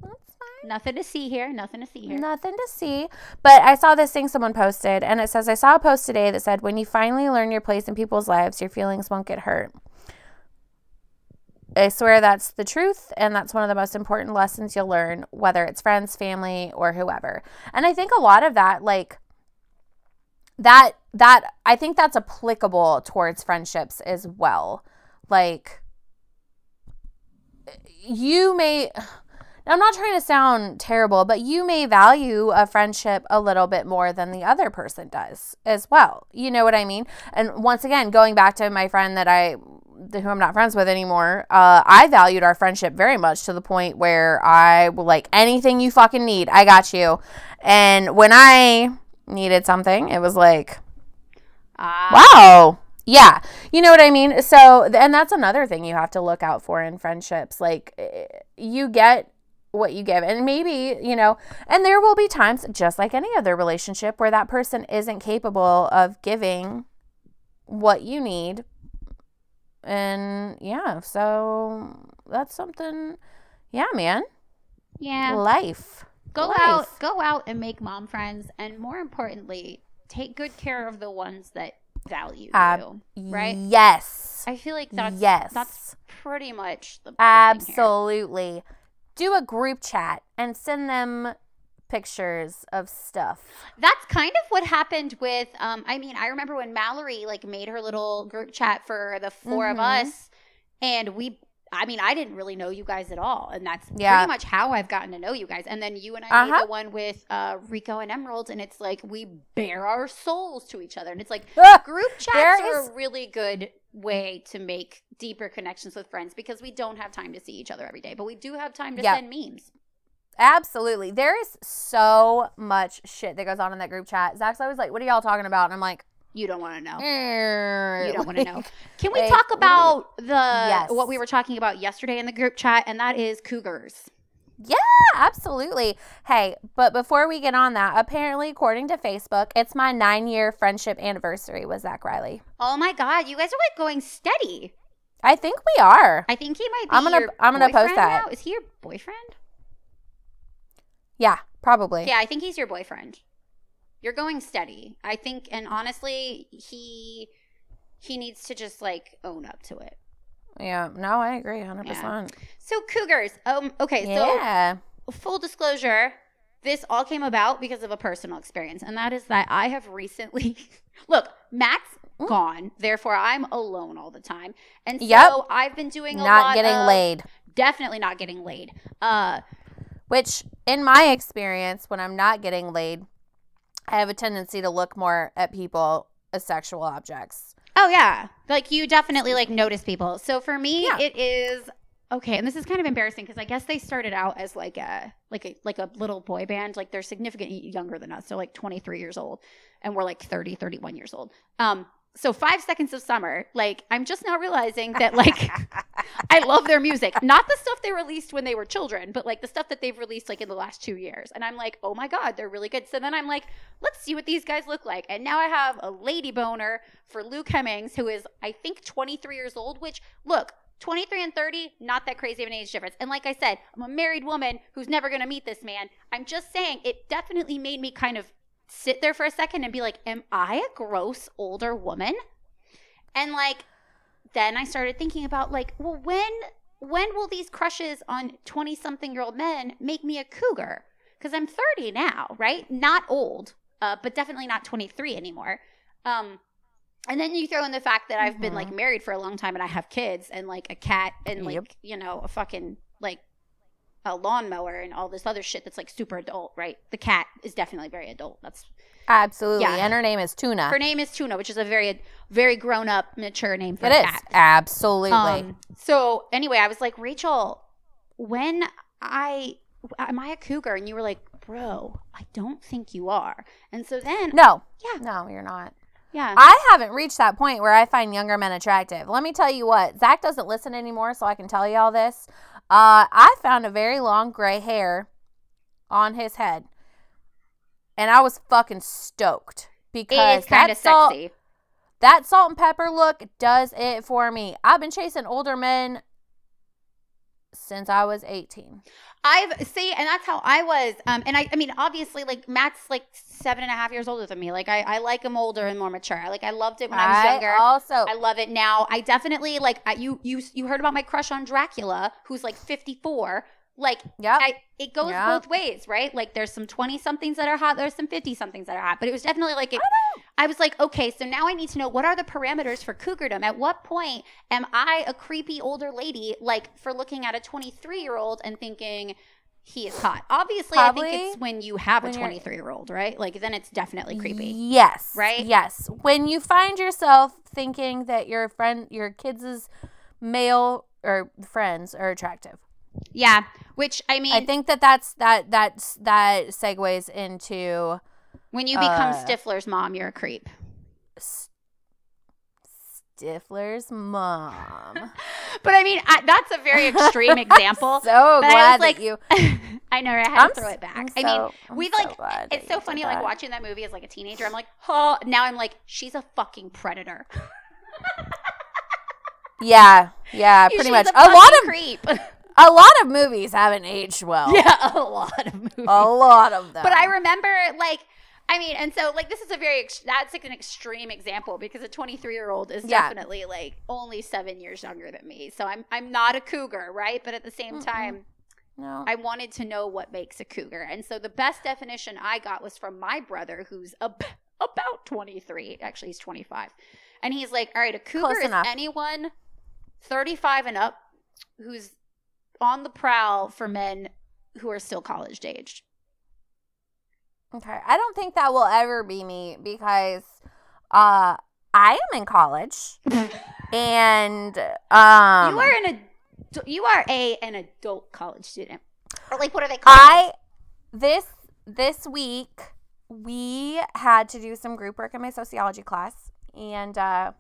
That's fine. Nothing to see here. Nothing to see here. Nothing to see. But I saw this thing someone posted, and it says, I saw a post today that said, When you finally learn your place in people's lives, your feelings won't get hurt. I swear that's the truth, and that's one of the most important lessons you'll learn, whether it's friends, family, or whoever. And I think a lot of that, like, that, that, I think that's applicable towards friendships as well. Like, you may, I'm not trying to sound terrible, but you may value a friendship a little bit more than the other person does as well. You know what I mean? And once again, going back to my friend that I, who I'm not friends with anymore, uh, I valued our friendship very much to the point where I will like anything you fucking need, I got you. And when I needed something, it was like, Ah, wow yeah you know what i mean so and that's another thing you have to look out for in friendships like eh, you get what you give and maybe you know and there will be times just like any other relationship where that person isn't capable of giving what you need and yeah so that's something yeah man yeah. life go life. out go out and make mom friends and more importantly take good care of the ones that value Ab- you right yes i feel like that's yes that's pretty much the the thing here. Absolutely. Do a group chat and send them pictures of stuff. that's kind of what happened with um i mean i remember when mallory like made her little group chat for the 4 of Mhm. us and we I mean, I didn't really know you guys at all, and that's Yeah. pretty much how I've gotten to know you guys. And then you and I made Uh-huh. the one with uh, Rico and Emerald, and it's like we bare our souls to each other, and it's like Ugh, group chats are is- a really good way to make deeper connections with friends because we don't have time to see each other every day, but we do have time to Yeah. send memes. Absolutely. There is so much shit that goes on in that group chat. Zach's always like, What are y'all talking about? And I'm like, You don't want to know. You don't want to know. Can we talk about the Yes. what we were talking about yesterday in the group chat, and that is cougars. Yeah, absolutely. Hey, but before we get on that, apparently, according to Facebook, it's my nine year friendship anniversary with Zach Riley. Oh my god, you guys are like going steady. I think we are. I think he might be. I'm gonna- your I'm gonna post that. Now. Is he your boyfriend? Yeah, probably. Yeah, I think he's your boyfriend. You're going steady. I think, and honestly, he he needs to just like own up to it. Yeah, no, I agree 100%. So cougars. Um. Okay. Yeah. So full disclosure, this all came about because of a personal experience, and that is that I have recently. Look, Matt's Mm. gone, therefore I'm alone all the time, and so Yep. I've been doing a Not getting of- laid. Definitely not getting laid. Uh. Which, in my experience, when I'm not getting laid, I have a tendency to look more at people as sexual objects. Oh yeah, like you definitely like notice people. So for me, Yeah. it is okay, and this is kind of embarrassing because I guess they started out as like a like a like a little boy band. Like they're significantly younger than us. They're like 23 years old, and we're like 30, 31 years old. Um, so five seconds of summer. Like I'm just now realizing that like I love their music, not the stuff they released when they were children, but like the stuff that they've released like in the last two years. And I'm like, oh my god, they're really good. So then I'm like, let's see what these guys look like. And now I have a lady boner for Luke Hemmings, who is I think 23 years old. Which look. 23 and 30, not that crazy of an age difference. And like I said, I'm a married woman who's never going to meet this man. I'm just saying it definitely made me kind of sit there for a second and be like, am I a gross older woman? And like, then I started thinking about like, well, when when will these crushes on 20 something year old men make me a cougar? Because I'm 30 now, right? Not old, uh, but definitely not 23 anymore. Um, And then you throw in the fact that I've been like married for a long time and I have kids and like a cat and like, Yep. you know, a fucking like a lawnmower and all this other shit that's like super adult, right? The cat is definitely very adult. That's Absolutely. Yeah. And her name is Tuna. her name is Tuna, which is a very very grown up, mature name for It a is. cat. Absolutely. Um, so anyway, I was like, Rachel, when I am I a cougar? And you were like, bro, I don't think you are. And so then, no. Yeah. No, you're not. yeah, I haven't reached that point where I find younger men attractive. Let me tell you what. Zach doesn't listen anymore, so I can tell you all this. Uh, I found a very long gray hair on his head, and I was fucking stoked because is kind that of salt, sexy. that salt and pepper look does it for me. I've been chasing older men since I was 18. I've see, and that's how I was. Um, and I, I mean, obviously, like Matt's like seven and a half years older than me. Like I, I like him older and more mature. Like I loved it when I was younger. also I love it now. I definitely like I, you. You you heard about my crush on Dracula, who's like fifty four. Like yeah, it goes Yep. both ways, right? Like there's some 20 somethings that are hot, there's some 50 somethings that are hot. But it was definitely like it, I was like, okay, so now I need to know what are the parameters for cougardom? At what point am I a creepy older lady like for looking at a 23 year old and thinking he is hot? Obviously, I think it's when you have a when you're- 23 year old, right? Like then it's definitely creepy. Yes. Right? Yes. When you find yourself thinking that your friend, your kids' male or friends are attractive, Yeah, which I mean, I think that that's that that's that segues into when you become uh, Stifler's mom, you're a creep. Stifler's mom. But I mean, I, that's a very extreme example. so But I glad was like, that you. I know, I had I'm to throw it back. I'm I mean, we've so like, it's so funny, like that. watching that movie as like a teenager. I'm like, oh, now I'm like, she's a fucking predator. Yeah, yeah, pretty She's much. A, A lot of creep. A lot of movies haven't aged well. yeah, a lot of movies. a lot of them. But I remember like. I mean, and so like this is a very ex- that's like an extreme example because a 23 year old is Yeah. definitely like only seven years younger than me. So I'm I'm not a cougar, right? But at the same Mm-mm. time, no. I wanted to know what makes a cougar. And so the best definition I got was from my brother, who's ab- about 23. Actually, he's 25. And he's like, all right, a cougar Close is enough. anyone 35 and up who's on the prowl for men who are still college aged. Okay. I don't think that will ever be me because uh I am in college and um you are an ad- you are a an adult college student. Or like what are they called? I this this week we had to do some group work in my sociology class and uh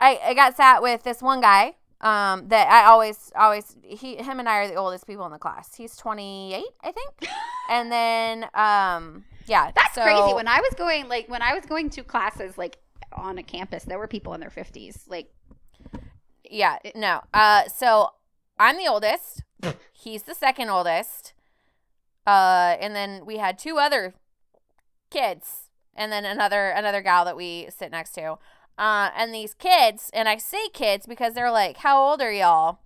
I, I got sat with this one guy um that I always always he him and I are the oldest people in the class. He's 28, I think. and then um yeah, That's so- crazy. When I was going like when I was going to classes like on a campus, there were people in their 50s. Like Yeah, no. Uh, so I'm the oldest. He's the second oldest. Uh, and then we had two other kids, and then another another gal that we sit next to. Uh, and these kids, and I say kids because they're like, "How old are y'all?"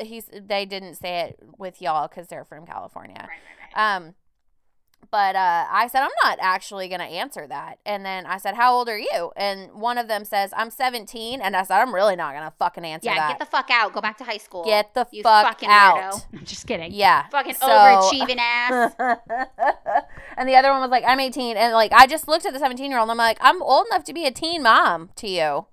He's they didn't say it with y'all because they're from California. Um, but uh, I said, I'm not actually going to answer that. And then I said, How old are you? And one of them says, I'm 17. And I said, I'm really not going to fucking answer Yeah, that. get the fuck out. Go back to high school. Get the you fuck fucking out. weirdo. I'm just kidding. Yeah. Fucking So- overachieving ass. and the other one was like, I'm 18. And like, I just looked at the 17 year old and I'm like, I'm old enough to be a teen mom to you.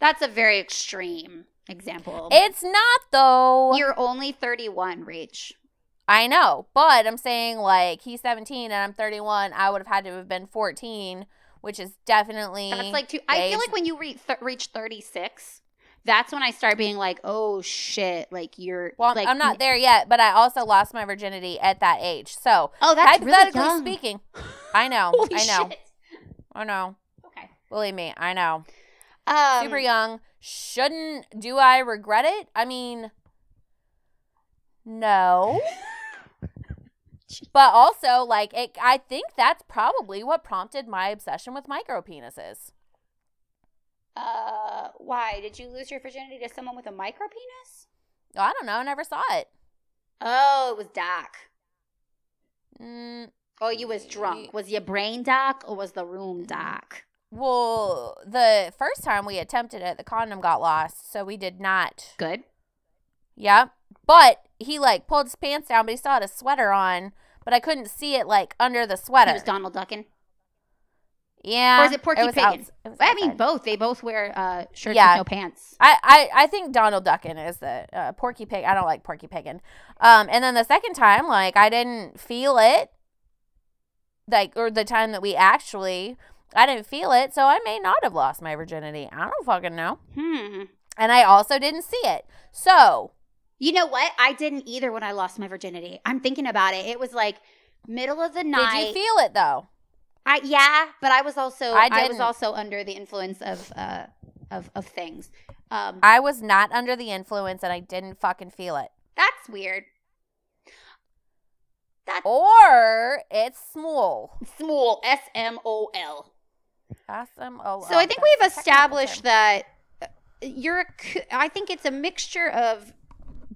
That's a very extreme example. It's not, though. You're only 31, Rach. I know. But I'm saying, like, he's 17 and I'm 31. I would have had to have been 14, which is definitely. That's like two. I feel like when you re- th- reach 36, that's when I start being like, oh shit, like you're. Well, like, I'm not there yet, but I also lost my virginity at that age. So, Oh, that's really hypothetically young. speaking, I know. Holy I know. shit. I know. Okay. Believe me, I know. Um, Super young. Shouldn't do I regret it? I mean, no. but also, like, it, I think that's probably what prompted my obsession with micro penises. Uh, why did you lose your virginity to someone with a micro penis? I don't know. I never saw it. Oh, it was Doc. Mm, Oh, you was drunk. Was your brain Doc or was the room Doc? Well, the first time we attempted it, the condom got lost, so we did not. Good. Yep. But he like pulled his pants down, but he still had a sweater on, but I couldn't see it like under the sweater. He was Donald Ducking. yeah. Or is it Porky Piggin? outs- it I mean, both. They both wear uh, shirts Yeah. with no pants. I, I, I think Donald Duckin is the uh, Porky Pig. I don't like Porky Piggin. Um, and then the second time, like I didn't feel it, like or the time that we actually, I didn't feel it, so I may not have lost my virginity. I don't fucking know. Hmm. And I also didn't see it. So You know what? I didn't either when I lost my virginity. I'm thinking about it. It was like middle of the night. did you feel it though? I yeah, but I was also I I, was also under the influence of uh of of things. Um I was not under the influence, and I didn't fucking feel it. that's weird. That's Or it's small. small S M O L. S M O. So I think we've established that uh, you're a I think it's a mixture of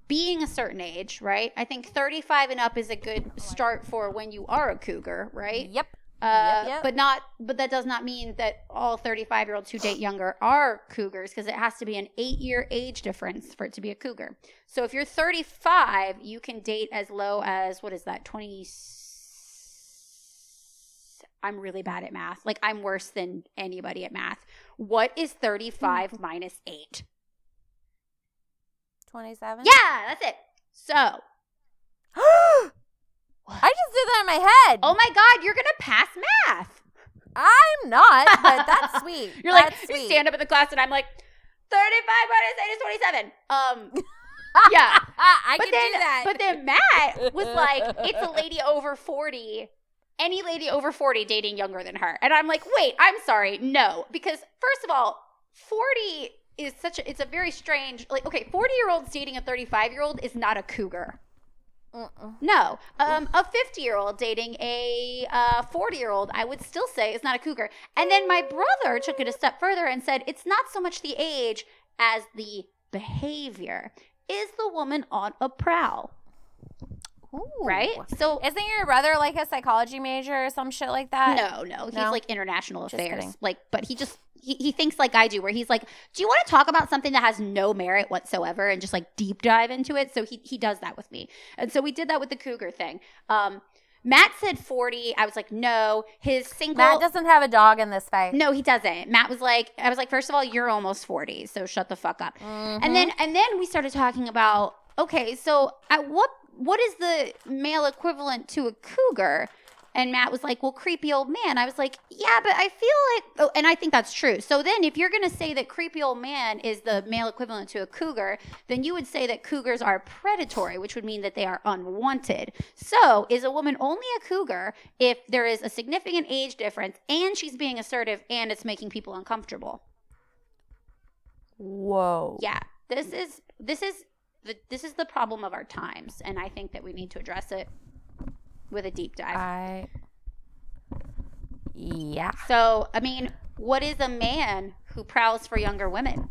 being a certain age, right? I think 35 and up is a good start for when you are a cougar, right? Yep. Uh, yep, yep. But not, but that does not mean that all 35 year olds who date younger are cougars because it has to be an eight year age difference for it to be a cougar. So if you're 35, you can date as low as what is that? 20. I'm really bad at math. Like I'm worse than anybody at math. What is 35 mm. minus eight? 27? Yeah, that's it. So. I just did that in my head. Oh my God, you're going to pass math. I'm not, but that's sweet. you're that's like, sweet. you stand up in the class and I'm like, 35 minus 8 is 27. Um. yeah, I but can then, do that. But then Matt was like, "It's a lady over forty, any lady over forty dating younger than her," and I'm like, "Wait, I'm sorry, no," because first of all, forty is such a, it's a very strange, like, okay, 40 year olds dating a 35 year old is not a cougar. No. Um, a 50 year old dating a 40 year old, I would still say is not a cougar. And then my brother took it a step further and said it's not so much the age as the behavior. Is the woman on a prowl? Ooh. Right? So, Isn't your brother like a psychology major or some shit like that? no, no. He's like international Just affairs. kidding. Like, but he just. He, he thinks like I do, where he's like, "Do you want to talk about something that has no merit whatsoever and just like deep dive into it?" So he he does that with me, and so we did that with the cougar thing. Um, Matt said forty. I was like, no. His single. Matt doesn't have a dog in this fight. No, he doesn't. Matt was like, I was like, first of all, you're almost 40, so shut the fuck up. Mhm. And then and then we started talking about, okay, so at what what is the male equivalent to a cougar? And Matt was like, well, creepy old man. I was like, yeah, but I feel like, oh, and I think that's true. So then if you're going to say that creepy old man is the male equivalent to a cougar, then you would say that cougars are predatory, which would mean that they are unwanted. So is a woman only a cougar if there is a significant age difference and she's being assertive and it's making people uncomfortable? Whoa. yeah this is this is the this is the problem of our times and i think that we need to address it with a deep dive I. Yeah. so i mean what is a man who prowls for younger women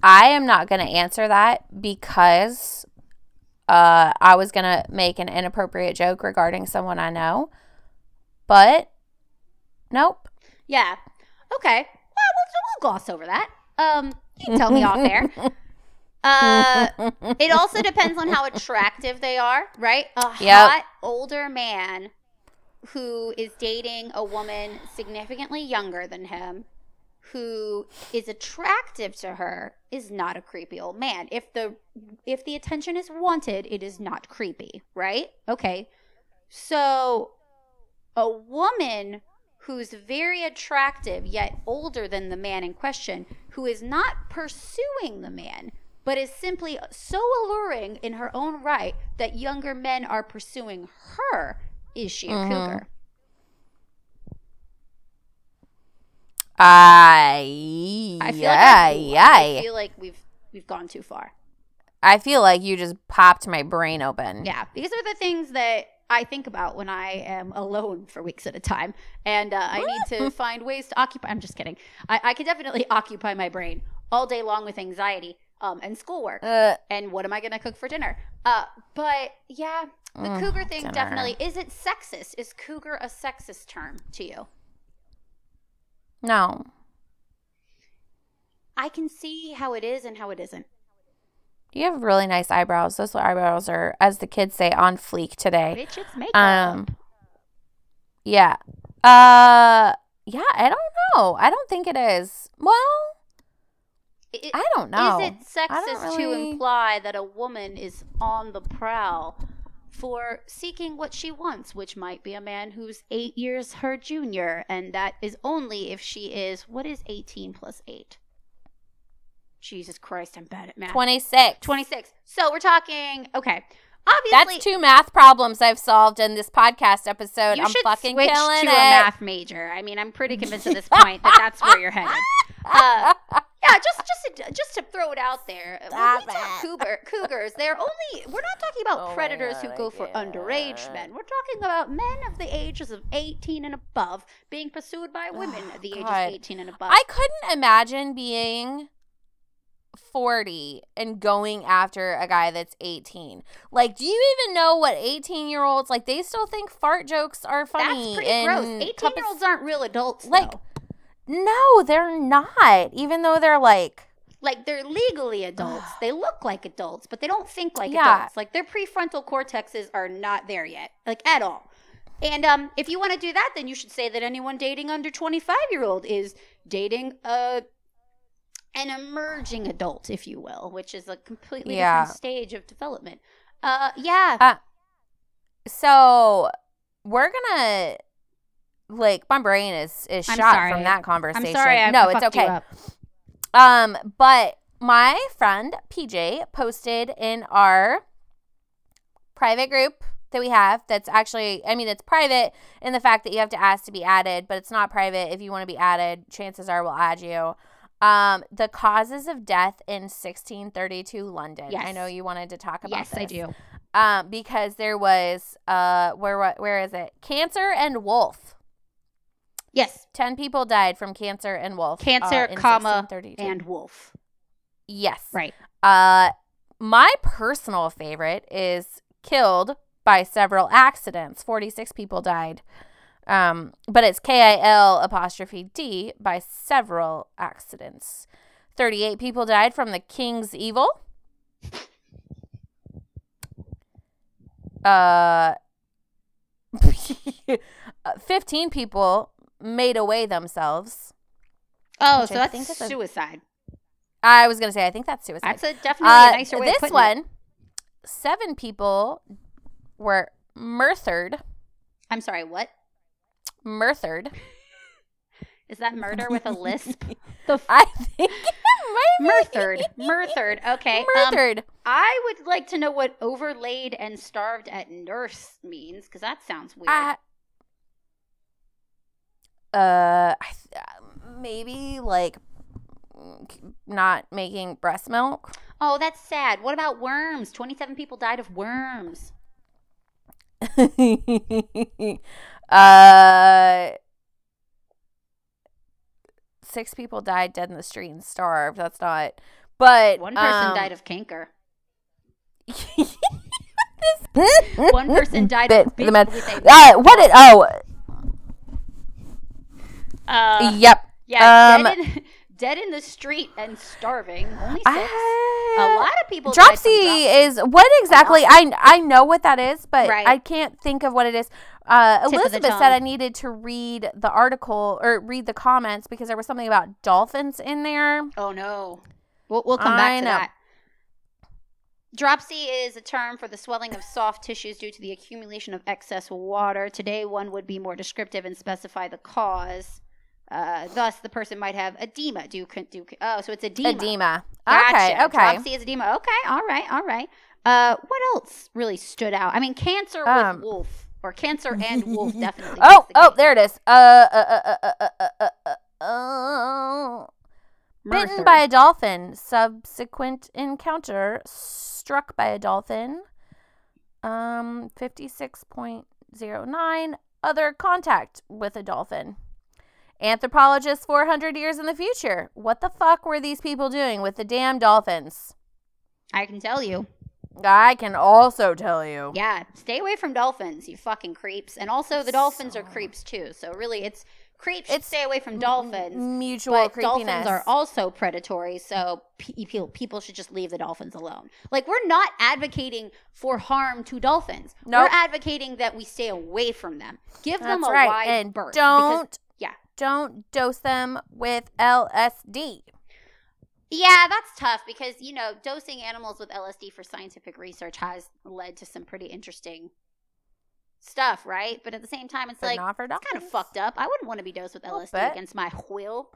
I am not going to answer that because uh, I was going to make an inappropriate joke regarding someone I know. But nope. yeah okay well we'll, we'll gloss over that um you can tell me off air uh it also depends on how attractive they are right? A Yep. hot older man who is dating a woman significantly younger than him who is attractive to her is not a creepy old man. If the if the attention is wanted it is not creepy right? Okay. So a woman who's very attractive yet older than the man in question who is not pursuing the man but is simply so alluring in her own right that younger men are pursuing her is she a Mhm. cougar I. I feel yeah, like I, yeah. I feel like we've we've gone too far. I feel like you just popped my brain open. Yeah, these are the things that I think about when I am alone for weeks at a time, and uh, I need to find ways to occupy. I'm just kidding. I, I could definitely occupy my brain all day long with anxiety. Um, and schoolwork. Uh, and what am I going to cook for dinner? Uh, but yeah, the Mm, cougar thing dinner. definitely is it sexist? Is cougar a sexist term to you? no. I can see how it is and how it isn't. You have really nice eyebrows. Those eyebrows are, as the kids say, on fleek today. Bitch, it's makeup. Um, yeah. Uh, yeah. I don't know. I don't think it is. Well, I- I don't know. Is it sexist don't to imply that a woman is on the prowl for seeking what she wants, which might be a man who's eight years her junior, and that is only if she is what is eighteen plus eight? Jesus Christ, I'm bad at math. Twenty six. 26. So we're talking, okay. Obviously, That's two math problems I've solved in this podcast episode. you I'm should fucking switch killing to it. a math major. I mean, I'm pretty convinced at this point that that's where you're headed. Uh, yeah, just just to, just to throw it out there. When we talk cougar, cougars, they're only we're not talking about Oh predators God, who go for underage men. We're talking about men of the ages of 18 and above being pursued by women Oh, of the ages of 18 and above. I couldn't imagine being 40 and going after a guy that's 18. Like, do you even know what 18 year olds like? They still think fart jokes are funny. that's pretty gross. 18 year olds aren't real adults, Like- though. No, they're not. Even though they're like, like they're legally adults. they look like adults, but they don't think like Yeah. adults. Like their prefrontal cortexes are not there yet, like at all. And um, if you want to do that, then you should say that anyone dating under twenty five year old is dating a an emerging adult, if you will, which is a completely Yeah. different stage of development. Uh, yeah, Uh, so we're gonna like my brain is is shot from that conversation. I'm sorry. I no, it's okay. Um, but my friend PJ posted in our private group that we have that's actually I mean it's private in the fact that you have to ask to be added, but it's not private if you want to be added, chances are we'll add you. Um, the causes of death in 1632 London. Yes. I know you wanted to talk about Yes, I do. Um, because there was uh where what where is it? Cancer and wolf. Yes, 10 people died from cancer and wolf. uh, cancer, in comma, 1632. and wolf. yes. Right. Uh, my personal favorite is killed by several accidents. 46 people died. Um, but it's K I L apostrophe D by several accidents. 38 people died from the king's evil. Uh, 15 people made away themselves. Oh, so I that's think is suicide. I was to say, I think that's suicide. That's a definitely Uh, a nicer way this one, it. seven people were murdered. I'm sorry, what? Murdered. Is that murder with a lisp? the f- I think it might be. murdered. Murdered. Okay. Um, Murdered. I would like to know what overlaid and starved at nurse means because that sounds weird. Uh, uh, maybe like not making breast milk. oh, that's sad. What about worms? 27 people died of worms. uh, six people died dead in the street and starved. That's not. But One person um, died of canker. One person died Bit of the med- Uh, what did? Oh, uh, yep. yeah, um, dead, in, dead in the street and starving. Only six. I, a lot of people. Dropsy is what exactly? I I know what that is, but Right. I can't think of what it is. Uh, Tip of the Elizabeth said I needed to read the article or read the comments because there was something about dolphins in there. Oh no. We'll, we'll come back to know. that. Dropsy is a term for the swelling of soft tissues due to the accumulation of excess water. Today, one would be more descriptive and specify the cause. Uh, thus, the person might have edema. Do do oh, so it's edema. Edema. Gotcha. Okay. Okay. Is edema. Okay. All right. All right. Uh, what else really stood out? I mean, cancer um, with wolf or cancer and wolf definitely. oh, the oh, there it is. Uh, uh, uh, uh, uh, uh, uh, uh, uh, uh. Bitten by a dolphin. Subsequent encounter. Struck by a dolphin. Um, fifty six point zero nine. Other contact with a dolphin. Anthropologists 400 years in the future. What the fuck were these people doing with the damn dolphins? I can tell you. I can also tell you. Yeah, stay away from dolphins, you fucking creeps. And also, the dolphins are creeps too. So really, it's creeps. It's stay away from dolphins. Mutual But creepiness. dolphins are also predatory, so pe- people should just leave the dolphins alone. Like we're not advocating for harm to dolphins. Nope. We're advocating that we stay away from them. Give them a right. wide and berth. don't don't dose them with LSD. yeah, that's tough because you know dosing animals with LSD for scientific research has led to some pretty interesting stuff, right? But at the same time, it's But like not for it's kind of fucked up. I wouldn't want to be dosed with LSD against my will.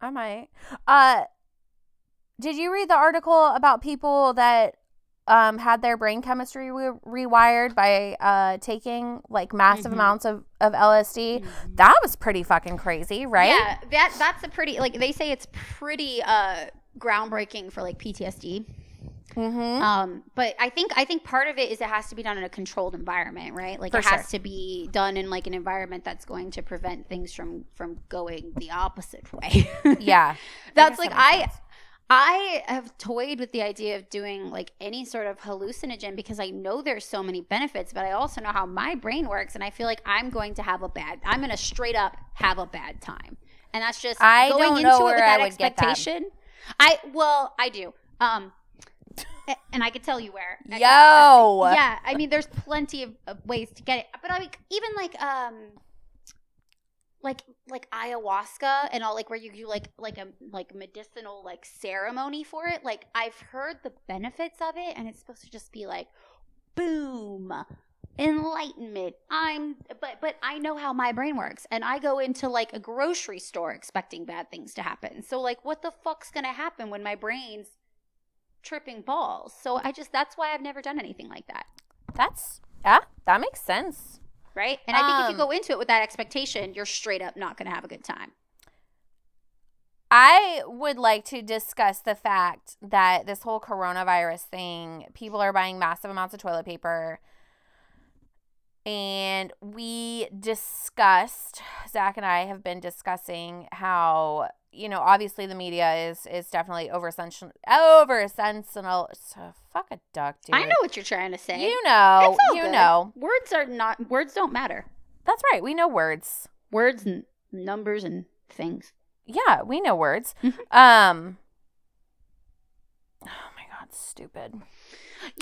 I might. Uh, did you read the article about people that um, had their brain chemistry re- rewired by uh, taking like massive Mhm. amounts of, of LSD? That was pretty fucking crazy, right? Yeah, that that's a pretty like they say it's pretty uh groundbreaking for like PTSD. Mm-hmm. Um, but I think I think part of it is it has to be done in a controlled environment, right? Like For it has sure. to be done in like an environment that's going to prevent things from from going the opposite way. yeah. that's guess like that I sense. I have toyed with the idea of doing like any sort of hallucinogen because I know there's so many benefits, but I also know how my brain works, and I feel like I'm going to have a bad. I'm going to straight up have a bad time, and that's just I going into it with that expectation. I well, I do. Um, and I could tell you where. I- Yo. yeah, I mean, there's plenty of, of ways to get it, but I mean, even like um, like like ayahuasca and all, like where you do like like a like medicinal like ceremony for it. Like I've heard the benefits of it, and it's supposed to just be like, boom. Enlightenment. I'm, but but I know how my brain works, and I go into like a grocery store expecting bad things to happen. So like, what the fuck's gonna happen when my brain's tripping balls? So I just that's why I've never done anything like that. That's yeah. That makes sense. Right? And I think if Um, you go into it with that expectation, you're straight up not going to have a good time. I would like to discuss the fact that this whole coronavirus thing, people are buying massive amounts of toilet paper. And we discussed, Zach and I have been discussing how, you know, obviously the media is is definitely over sensational over sensational. So, fuck a duck, dude. I know what you're trying to say. You know, It's all you good. know. words are not words don't matter. That's right. We know words. Words and numbers and things. Yeah, we know words. Mhm. Um. God, stupid.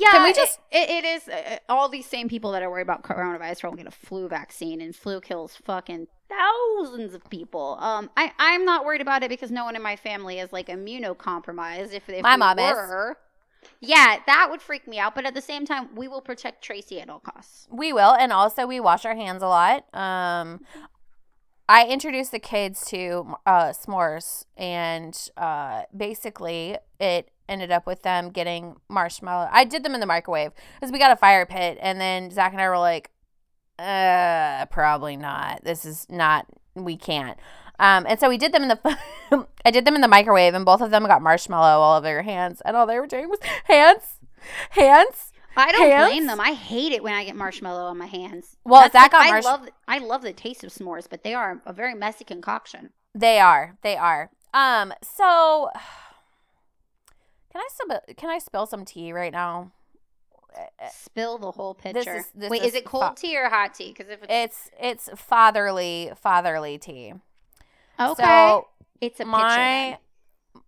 Yeah, Can we just- It, it is uh, all these same people that are worried about coronavirus are all get a flu vaccine, and flu kills fucking thousands of people. Um, I I'm not worried about it because no one in my family is like immunocompromised. If, if My we mom is. were, yeah, that would freak me out. But at the same time, we will protect Tracy at all costs. We will, and also we wash our hands a lot. Um, I introduced the kids to uh, s'mores, and uh, basically it ended up with them getting marshmallow. I did them in the microwave because we got a fire pit, and then Zach and I were like, "Uh, probably not. This is not. We can't." Um, and so we did them in the. I did them in the microwave, and both of them got marshmallow all over their hands, and all they were doing was hands, hands. I don't Hands? blame them. I hate it when I get marshmallow on my hands. Well, That's Zach like- got I love I love the taste of s'mores, but they are a very messy concoction. They are. They are. Um. So, can I spill? Can I spill some tea right now? Spill the whole This pitcher. is- this Wait, is is it cold fu- tea or hot tea? Because if it's, It's it's fatherly fatherly tea. okay, So it's a pitcher. my,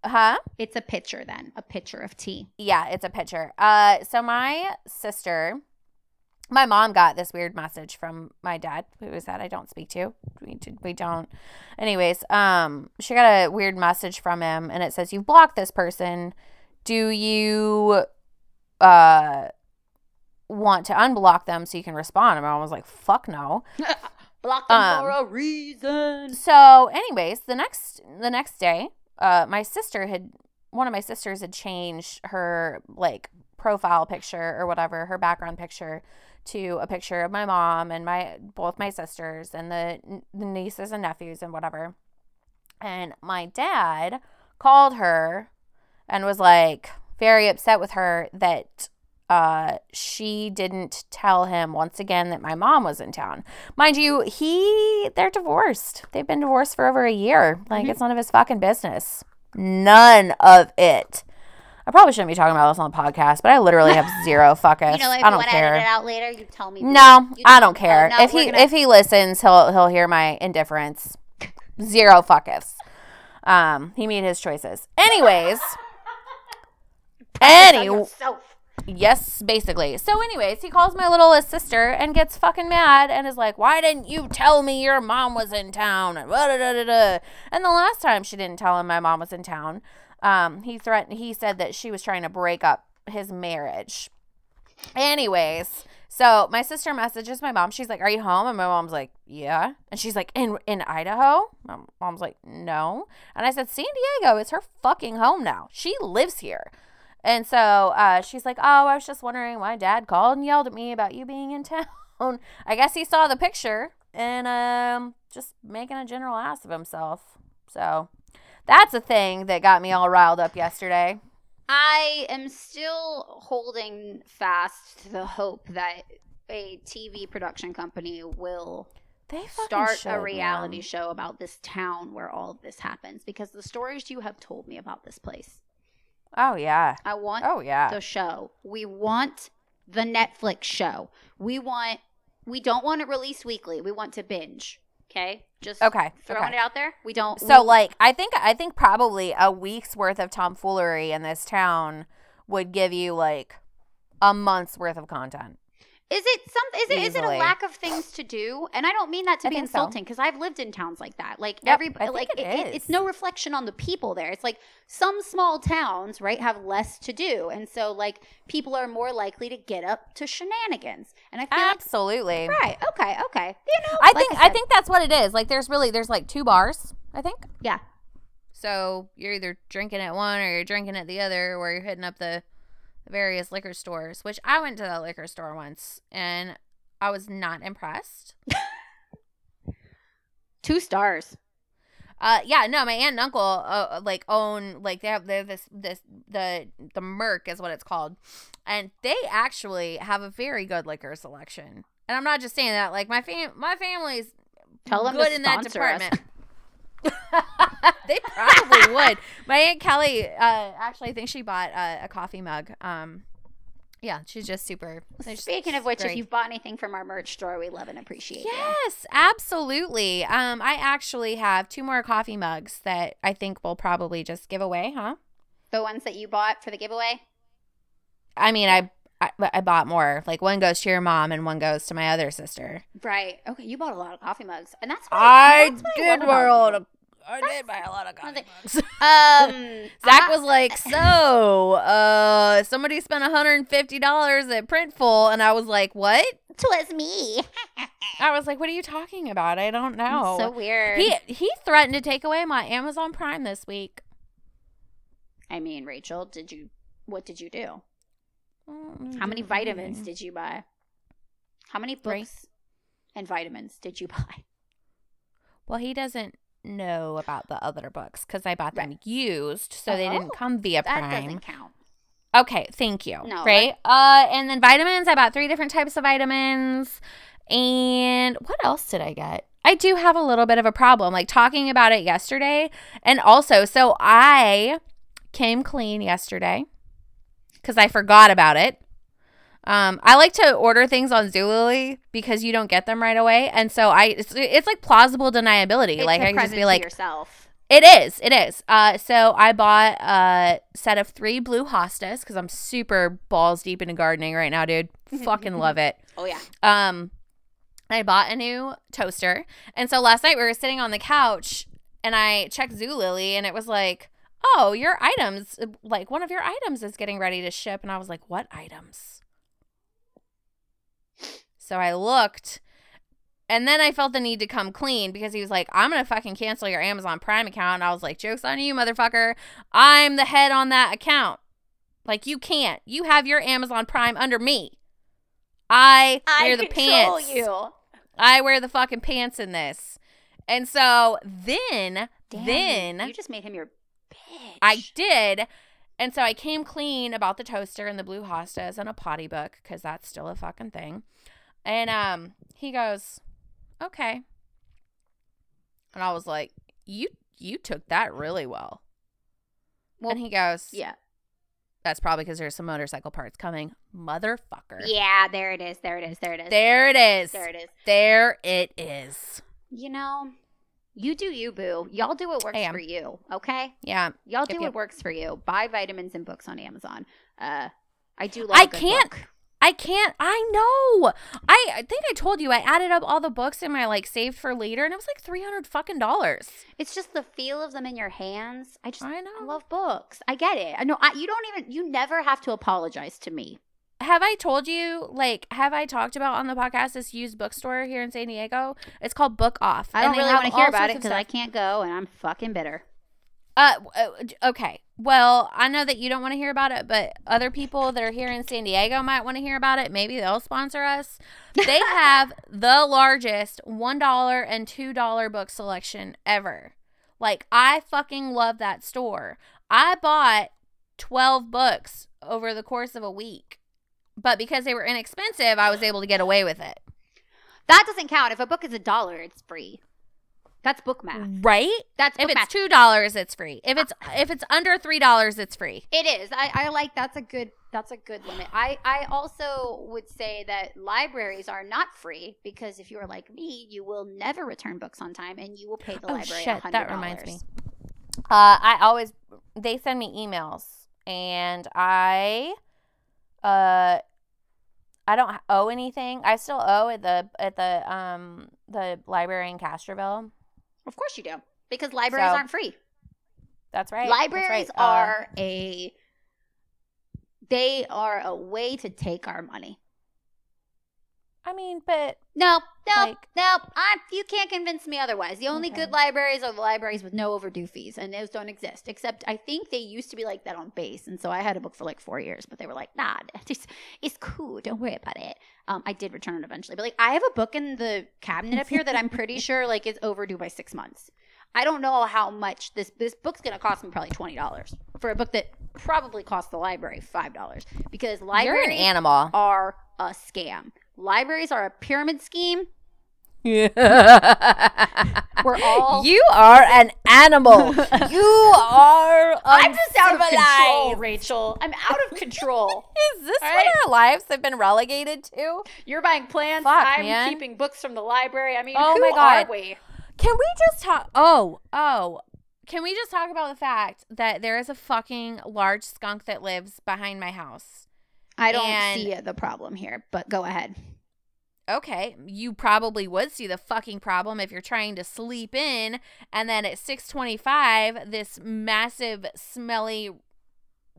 then. huh? It's a pitcher then, a pitcher of tea. Yeah, it's a pitcher. Uh. So my sister, my mom got this weird message from my dad, who is that I don't speak to. We we don't. Anyways, um, she got a weird message from him, and it says "You've blocked this person. Do you, uh, want to unblock them so you can respond? And my mom was like, "Fuck no." Block them Um, for a reason. So, anyways, the next the next day, uh, my sister had one of my sisters had changed her like profile picture or whatever, her background picture to a picture of my mom and my both my sisters and the, the nieces and nephews and whatever. And my dad called her and was like very upset with her that uh, she didn't tell him once again that my mom was in town. Mind you, he they're divorced. They've been divorced for over a year. Like Mm-hmm. it's none of his fucking business. None of it. I probably shouldn't be talking about this on the podcast, but I literally have zero fucking. You know, if I don't want to edit it care. out later, you tell me. No, You I do- don't care. No, if he gonna- if he listens, he'll he'll hear my indifference. Zero fuckers. Um, he made his choices. Anyways. Any yes, basically. So, anyways, he calls my littlest sister and gets fucking mad and is like, "Why didn't you tell me your mom was in town?" And da da da. And the last time she didn't tell him my mom was in town, um, he threatened. He said that she was trying to break up his marriage. Anyways, so my sister messages my mom. She's like, "Are you home?" And my mom's like, "Yeah." And she's like, "In in Idaho?" My mom's like, "No." And I said, "San Diego is her fucking home now. She lives here." And so uh, she's like, "Oh, I was just wondering why Dad called and yelled at me about you being in town. I guess he saw the picture and um, just making a general ass of himself." So that's a thing that got me all riled up yesterday. I am still holding fast to the hope that a TV production company will They start a reality man. show about this town where all of this happens because the stories you have told me about this place. Oh yeah. I want Oh yeah. the show. We want the Netflix show. We want we don't want it released weekly. We want to binge. Okay? Just Okay, throwing okay. it out there. We don't So we- like I think I think probably a week's worth of tomfoolery in this town would give you like a month's worth of content. Is it some? Is it is it a lack of things to do? And I don't mean that to I be insulting because I've lived in towns like that. Like Yep, every I think like it it- is. it's no reflection on the people there. It's like some small towns, right, have less to do, and so like people are more likely to get up to shenanigans. And I feel Absolutely. like right, okay, okay, you know, I like think I, said, think that's what it is. Like there's really there's like two bars, I think. yeah. So you're either drinking at one or you're drinking at the other or you're hitting up the the various liquor stores, which I went to the liquor store once and I was not impressed. Two stars. Uh, yeah, no, my aunt and uncle uh, like own like they have they have this this the the Merc is what it's called, and they actually have a very good liquor selection. And I'm not just saying that. Like my fam my family's Tell them good in that department. they probably would. My aunt Kelly, uh, actually, I think she bought uh, a coffee mug. Um, yeah, she's just super. Speaking of which, if you've bought anything from our merch store, we love and appreciate you. Yes, absolutely. Um, I actually have two more coffee mugs that I think we'll probably just give away, huh? The ones that you bought for the giveaway. I mean, I, I I bought more. Like one goes to your mom and one goes to my other sister. Right. Okay. You bought a lot of coffee mugs, and that's what I that's what did love buy a lot of. I did buy a lot of coffee mugs. Um, Zach I- was like, "So, uh, somebody spent $150 at Printful," and I was like, "What?" "Twas me." I was like, "What are you talking about? I don't know." so weird. he he threatened to take away my Amazon Prime this week. I mean, Rachel, did you? What did you do? Mm, How many vitamins did you buy? How many Three. books and vitamins did you buy? Well, he doesn't know about the other books because I bought them Right. used, so they didn't Oh, come via Prime. That doesn't count. Okay, thank you. No, right? Uh, and then vitamins. I bought three different types of vitamins. And what else did I get? I do have a little bit of a problem, like talking about it yesterday, and also, so I came clean yesterday because I forgot about it. Um, I like to order things on Zulily because you don't get them right away, and so I it's, it's like plausible deniability. It's like I can just be like, yourself. it is. It is. Uh, so I bought a set of three blue hostas because I'm super balls deep into gardening right now, dude. Fucking love it. Oh yeah. Um, I bought a new toaster, and so last night we were sitting on the couch, and I checked Zulily, and it was like, "Oh, your items, like one of your items is getting ready to ship," and I was like, "What items?" So I looked. And then I felt the need to come clean because he was like, I'm going to fucking cancel your Amazon Prime account. And I was like, joke's on you, motherfucker. I'm the head on that account. Like, you can't. You have your Amazon Prime under me. I, wear the pants. you. I wear the fucking pants in this. And so then, Damn, then you just made him your bitch. I did. And so I came clean about the toaster and the blue hostas and a potty book because that's still a fucking thing. And um, he goes, "Okay," and I was like, "You you took that really well." Well, and he goes, Yeah. That's probably because there's some motorcycle parts coming, motherfucker." Yeah, there it is. There it is. There it is. There it is. There it is. There it is. You know, you do you, boo. Y'all do what works for you, okay? Yeah. Y'all do Yep, what yep. works for you. Buy vitamins and books on Amazon. Uh, I do love I can't- book. I can't. I know. I, I think I told you I added up all the books in my like saved for later, and it was like three hundred fucking dollars. It's just the feel of them in your hands. I just I I know. love books. I get it. I know. I, you don't even. You never have to apologize to me. Have I told you? Like, have I talked about on the podcast this used bookstore here in San Diego? It's called Book Off. I don't really want to hear about it because I can't go, and I'm fucking bitter. Uh, uh, okay. Well, I know that you don't want to hear about it, but other people that are here in San Diego might want to hear about it. Maybe they'll sponsor us. They have the largest $1 and $2 book selection ever. Like, I fucking love that store. I bought 12 books over the course of a week. But because they were inexpensive, I was able to get away with it. That doesn't count. If a book is a dollar, it's free. That's book math. Right? That's If it's math. two dollars, it's free. If it's if it's under three dollars, it's free. It is. I, I like that's a good that's a good limit. I, I also would say that libraries are not free because if you are like me, you will never return books on time and you will pay the Oh, library shit, $100. that reminds me. Uh, I always they send me emails, and I, uh, I don't owe anything. I still owe at the at the um the library in Castroville. Of course you do. Because libraries So, aren't free. That's right. that's libraries right. Uh, are a they are a way to take our money. I mean, but Nope, nope, Like- nope. I, you can't convince me otherwise. The only Okay. good libraries are the libraries with no overdue fees, and those don't exist. Except I think they used to be like that on base, and so I had a book for like four years, but they were like, "Nah, it's, it's cool. Don't worry about it." Um, I did return it eventually, but like I have a book in the cabinet up here that I'm pretty sure like is overdue by six months. I don't know how much this this book's gonna cost me probably twenty dollars for a book that probably cost the library five dollars because you're libraries an animal. are a scam. Libraries are a pyramid scheme. Yeah. We're all You are an animal. you are. I'm just out of control. Rachel. I'm out of control. Is this All what right. our lives have been relegated to? You're buying plants. Fuck, I'm man. keeping books from the library. I mean, Oh who my God. are we? Can we just talk? Oh, oh. Can we just talk about the fact that there is a fucking large skunk that lives behind my house? I don't And- see the problem here, but go ahead. Okay, you probably would see the fucking problem if you're trying to sleep in and then at 6:25 this massive smelly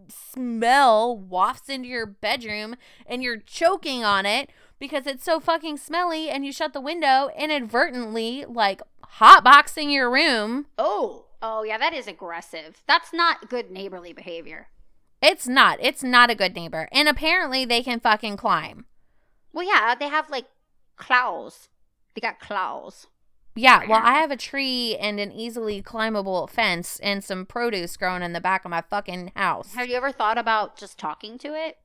smell wafts into your bedroom and you're choking on it because it's so fucking smelly and you shut the window inadvertently like hotboxing your room. Oh, oh yeah, that is aggressive. That's not good neighborly behavior. It's not. It's not a good neighbor. And apparently they can fucking climb. Well, yeah, they have like claws. They got claws. Yeah, well, I have a tree and an easily climbable fence and some produce growing in the back of my fucking house. Have you ever thought about just talking to it?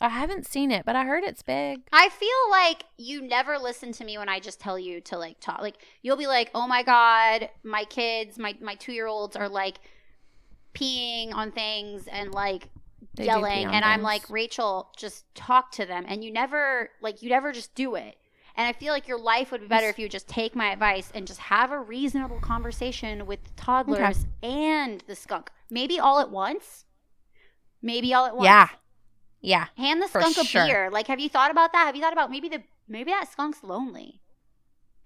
I haven't seen it, but I heard it's big. I feel like you never listen to me when I just tell you to like talk. Like you'll be like, "Oh my god, my kids, my my 2-year-olds are like peeing on things and like They yelling." And I'm like, "Rachel, just talk to them." And you never like you never just do it. And I feel like your life would be better if you would just take my advice and just have a reasonable conversation with the toddlers and the skunk. Maybe all at once. Maybe all at once. Yeah. Yeah. Hand the skunk a sure. beer. Like, have you thought about that? Have you thought about maybe the maybe that skunk's lonely,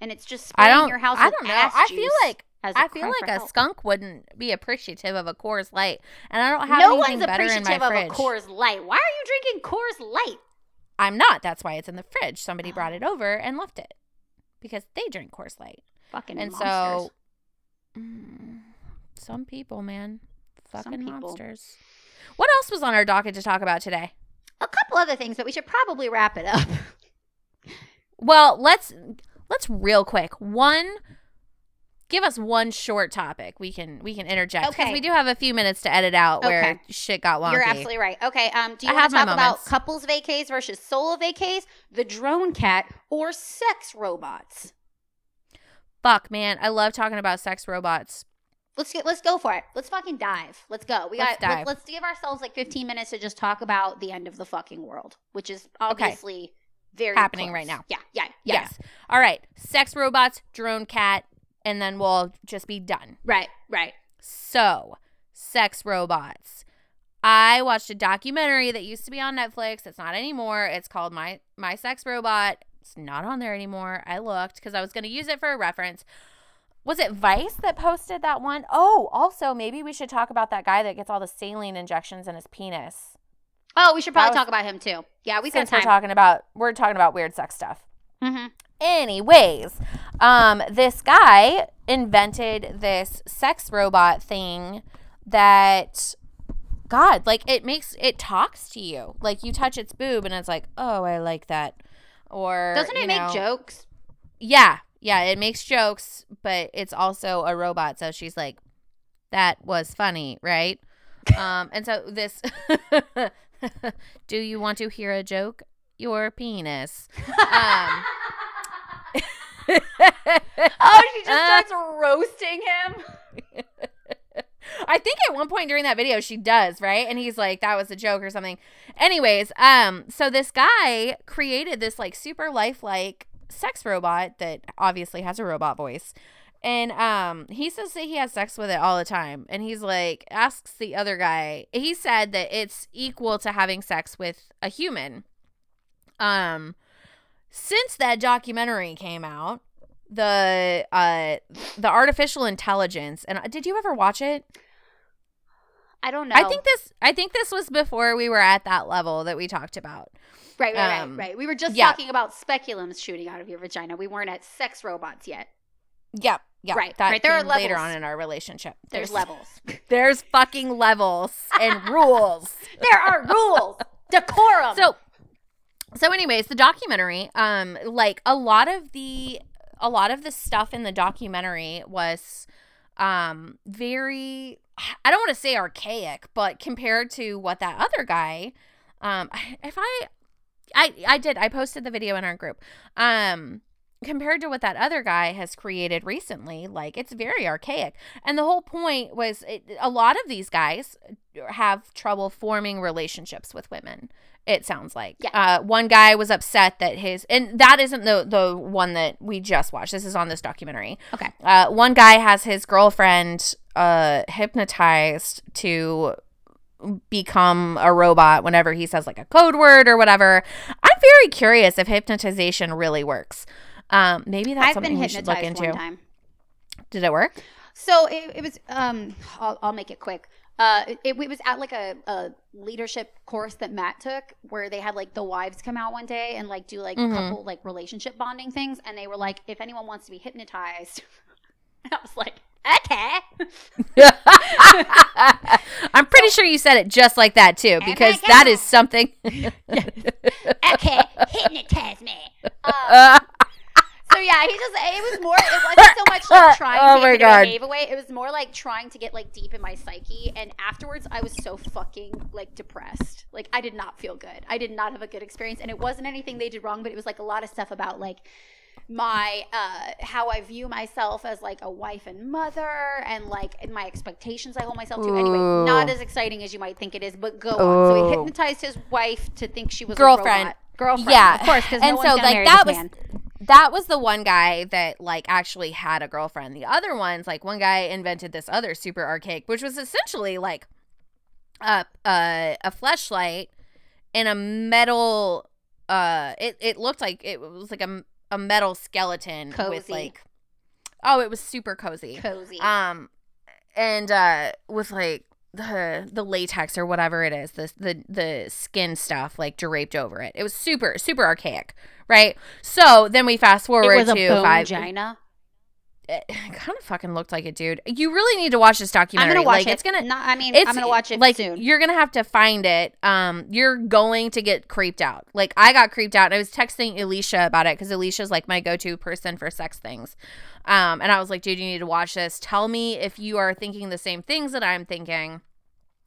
and it's just I don't your house. I don't know. I feel like I feel like a help. skunk wouldn't be appreciative of a Coors Light, and I don't have No anything one's better in my appreciative of a. Coors Light. Why are you drinking Coors Light? I'm not. That's why it's in the fridge. Somebody brought Oh. it over and left it because they drink Coors Light. Fucking and monsters. so mm, some people man fucking people. monsters what else was on our docket to talk about today a couple other things, but we should probably wrap it up. well let's let's real quick one give us one short topic. We can we can interject because Okay. we do have a few minutes to edit out where Okay. shit got wonky. You're absolutely right. Okay. Um, do you want have to talk about couples vacays versus solo vacays, the drone cat, or sex robots? Fuck, man, I love talking about sex robots. Let's get let's go for it. Let's fucking dive. Let's go. We Let's got dive. Let's, let's give ourselves like 15 minutes to just talk about the end of the fucking world, which is obviously very Happening close. right now. Yeah, yeah, yeah. Yes. All right. Sex robots, drone cat, and then we'll just be done. Right, right. So, sex robots. I watched a documentary that used to be on Netflix. It's not anymore. It's called My My Sex Robot. It's not on there anymore. I looked because I was going to use it for a reference. Was it Vice that posted that one? Oh, also maybe we should talk about that guy that gets all the saline injections in his penis. Oh, we should probably was- talk about him too. Yeah, we Since we're talking about we're talking about weird sex stuff. mm-hmm. Anyways, um, this guy invented this sex robot thing that, God, like it makes it talks to you. Like you touch its boob and it's like, oh, I like that. Or Doesn't it make jokes? Yeah, yeah, it makes jokes, but it's also a robot. So she's like, that was funny, right? um, and so this, do you want to hear a joke? Your penis. Um, oh, she just starts roasting him. I think at one point during that video she does, right? And he's like, that was a joke or something. Anyways, um, so this guy created this like super lifelike sex robot that obviously has a robot voice. And um he says that he has sex with it all the time. And he's like asks the other guy. He said that it's equal to having sex with a human. Um since that documentary came out, the uh the artificial intelligence and uh, did you ever watch it? I don't know. I think this I think this was before we were at that level that we talked about. right, right, um, right, right. We were just yeah. talking about speculums shooting out of your vagina. We weren't at sex robots yet. Yep. Yeah. Right, That right, there are came later on in our relationship. There's levels. There's fucking levels and rules. there are rules. Decorum. So so anyways, the documentary, um, like a lot of the a lot of the stuff in the documentary was um very I don't want to say archaic, but compared to what that other guy, um, if I, I, I did, I posted the video in our group. Um, compared to what that other guy has created recently, like it's very archaic. And the whole point was, it, a lot of these guys have trouble forming relationships with women. It sounds like. Yeah. Uh, one guy was upset that his, and that isn't the the one that we just watched. This is on this documentary. okay. Uh, one guy has his girlfriend uh, hypnotized to become a robot whenever he says like a code word or whatever. I'm very curious if hypnotization really works. Um, maybe that's I've something we should look into. Did it work? So it, it was. Um, I'll, I'll make it quick. Uh, it, it was at like a, a leadership course that Matt took, where they had like the wives come out one day and like do like Mhm. couple like relationship bonding things, and they were like, if anyone wants to be hypnotized, I was like, okay. I'm pretty sure you said it just like that too, because that something. okay, hypnotize me. Um, Uh, so yeah, he just it was more it wasn't so much like trying Oh to my God. behave away. It was more like trying to get like deep in my psyche. And afterwards I was so fucking like depressed. Like I did not feel good. I did not have a good experience. And it wasn't anything they did wrong, but it was like a lot of stuff about like my uh how I view myself as like a wife and mother and like and my expectations I hold myself to. Anyway, not as exciting as you might think it is, but go on. So he hypnotized his wife to think she was Girlfriend. Girlfriend. Yeah. Of course, no And one's so, like, that was- man. That was the one guy that like actually had a girlfriend. The other ones, like one guy invented this other super archaic, which was essentially like a a, a fleshlight in a metal. Uh, it it looked like it was like a a metal skeleton with Cozy. like. Oh, it was super cozy. cozy. Um, and uh, with like the the latex or whatever it is, the the the skin stuff like draped over it. It was super super archaic, right? So then we fast it forward was a to bone five. vagina. it kind of fucking looked like it, dude. You really need to watch this documentary. I'm gonna watch like, it. It's gonna. Not, I mean, I'm gonna watch it like soon. you're gonna have to find it. Um, you're going to get creeped out. Like I got creeped out. And I was texting Alicia about it because Alicia's like my go-to person for sex things. Um, and I was like, dude, you need to watch this. Tell me if you are thinking the same things that I'm thinking.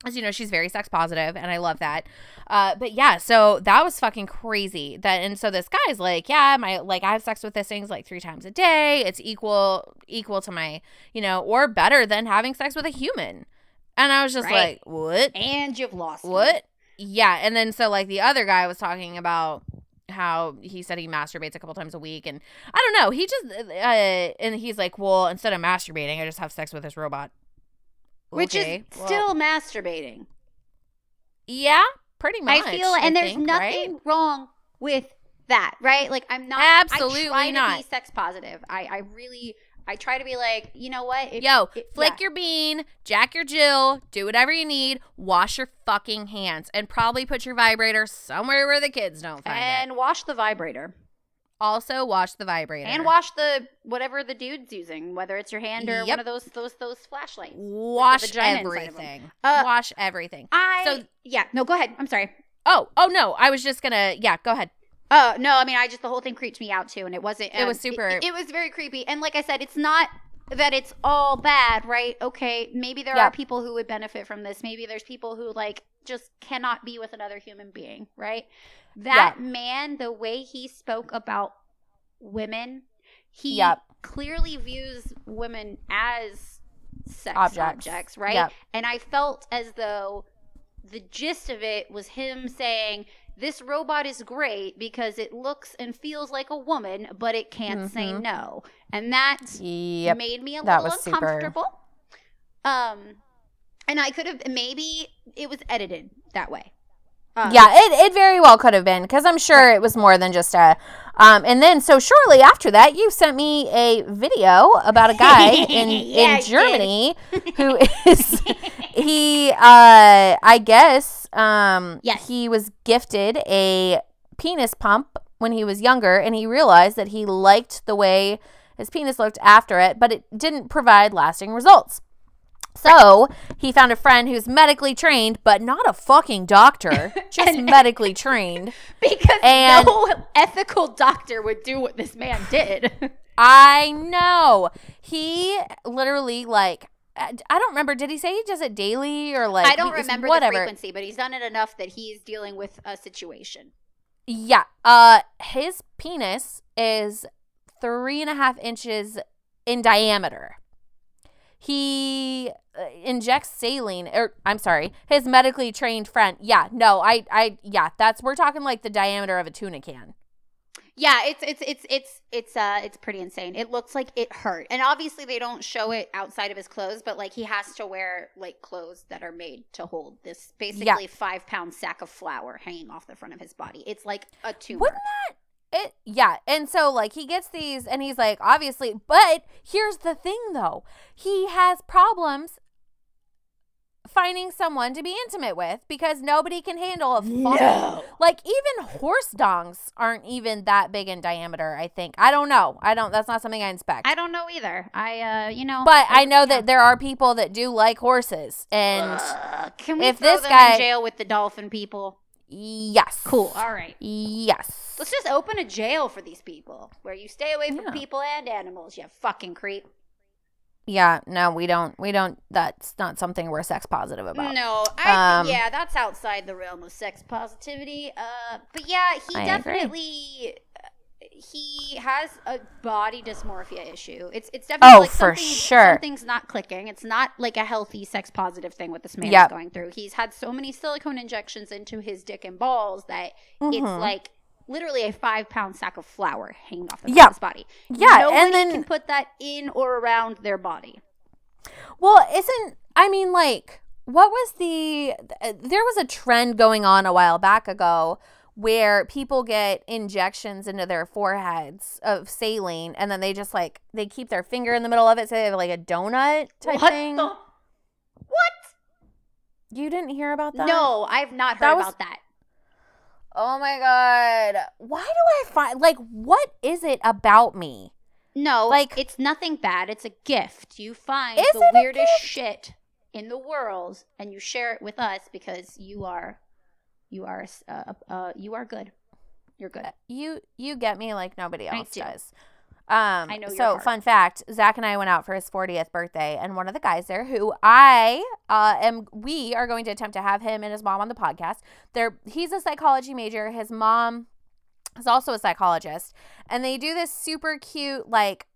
As you know, she's very sex positive, and I love that. Uh, but yeah, so that was fucking crazy. That and so this guy's like, yeah, my like I have sex with this things like three times a day. It's equal equal to my, you know, or better than having sex with a human. And I was just Right. like, what? and you've lost me. What? Yeah, and then so like the other guy was talking about how he said he masturbates a couple times a week, and I don't know. He just uh, and he's like, well, instead of masturbating, I just have sex with this robot. Which Okay, is well, still masturbating. yeah, pretty much. I feel, and there's think, nothing right? wrong with that, right? Like I'm not Absolutely I try to not. be sex positive. I, I really, I try to be like, you know what? If, Yo, if- flick yeah. your bean, jack your Jill, do whatever you need, wash your fucking hands, and probably put your vibrator somewhere where the kids don't find it. and wash the vibrator Also, wash the vibrator and wash the whatever the dude's using, whether it's your hand or Yep. one of those those those fleshlights. Wash vagina inside of 'em. everything. Uh, wash everything. I So- yeah, no, go ahead. I'm sorry. Oh, oh no, I was just gonna. Yeah, go ahead. Oh no, I mean, I just the whole thing creeped me out too, and it wasn't. It was um, super- It, it was very creepy, and like I said, it's not that it's all bad, right? Okay, maybe there Yeah. are people who would benefit from this. Maybe there's people who like just cannot be with another human being, right? That man, the way he spoke about women, he Yep. clearly views women as sex Objects. objects, right? Yep. And I felt as though the gist of it was him saying, This robot is great because it looks and feels like a woman, but it can't say Mhm. no. And that Yep. made me a That little was super- uncomfortable. Um and I could have maybe it was edited that way. Um, yeah, it, it very well could have been because I'm sure it was more than just a. Um, and then so shortly after that, you sent me a video about a guy in Yeah, in. Germany who is he. Uh, I guess. Um, Yes. he was gifted a penis pump when he was younger, and he realized that he liked the way his penis looked after it, but it didn't provide lasting results. So he found a friend who's medically trained, but not a fucking doctor, just medically trained. because And- no ethical doctor would do what this man did. I know. He literally like I don't remember. Did he say he does it daily or like I don't remember whatever? the frequency, but he's done it enough that he's dealing with a situation. Yeah. Uh, his penis is three and a half inches in diameter. He uh, injects saline, or I'm sorry, his medically trained friend. Yeah, no, I, I, yeah, that's we're talking like the diameter of a tuna can. Yeah, it's it's it's it's it's uh it's pretty insane. It looks like it hurt. And obviously they don't show it outside of his clothes, but like he has to wear like clothes that are made to hold this basically 5 pound sack of flour hanging off the front of his body. It's like a tumor. Wouldn't It, yeah, and so like he gets these, and he's like, obviously, but here's the thing though, he has problems finding someone to be intimate with because nobody can handle a fucking No. Like even horse dongs aren't even that big in diameter, I think. I don't know. I don't that's not something I inspect. I don't know either. I uh you know but I know yeah. that there are people that do like horses and Uh, can we if throw this them guy- in jail with the dolphin people? Yes. Cool. All right. Yes. Let's just open a jail for these people where you stay away from Yeah. people and animals, you fucking creep. Yeah, no, we don't we don't that's not something we're sex positive about. No, I Um, yeah, that's outside the realm of sex positivity. Uh, but yeah, he I definitely uh, he has a body dysmorphia issue. It's it's definitely Oh, like for sure. something's not clicking. It's not like a healthy sex positive thing what this man Yep. is going through. He's had so many silicone injections into his dick and balls that it's Mhm. like literally a five pound sack of flour hanging off the Yeah. of his body. Yeah, Nobody and then- can put that in or around their body. Well, isn't I mean like what was the there was a trend going on a while back ago where people get injections into their foreheads of saline and then they just like they keep their finger in the middle of it so they have like a donut type what thing. the what? You didn't hear about that? No, I've not heard That was- about that. Oh my god. Why do I find like what is it about me No, Like- it's nothing bad. It's a gift. You find the weirdest shit in the world, and you share it with us because you are, you are, uh, uh, you are good. You're good. You you get me like nobody else do. does. Um, I know So, fun fact: Zach and I went out for his 40th birthday, and one of the guys there, who I uh, am, we are going to attempt to have him and his mom on the podcast. They're he's a psychology major. His mom is also a psychologist, and they do this super cute like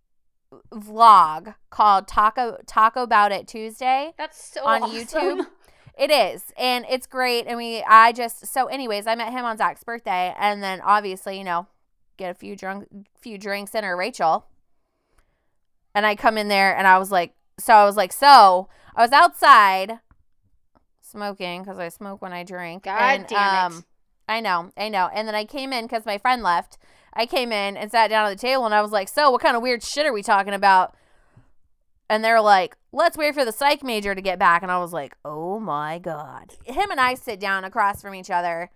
vlog called Taco Taco About It Tuesday. That's so On awesome. YouTube? It is, and it's great. And we, I just, so, anyways, I met him on Zach's birthday, and then obviously, you know, get a few drunk, few drinks in or Rachel, and I come in there, and I was like, so I was like, so I was outside smoking because I smoke when I drink. God and, um, damn it. I know, I know. And then I came in because my friend left. I came in and sat down at the table, and I was like, so what kind of weird shit are we talking about? And they're like, let's wait for the psych major to get back. And I was like, oh my God. Him and I sit down across from each other.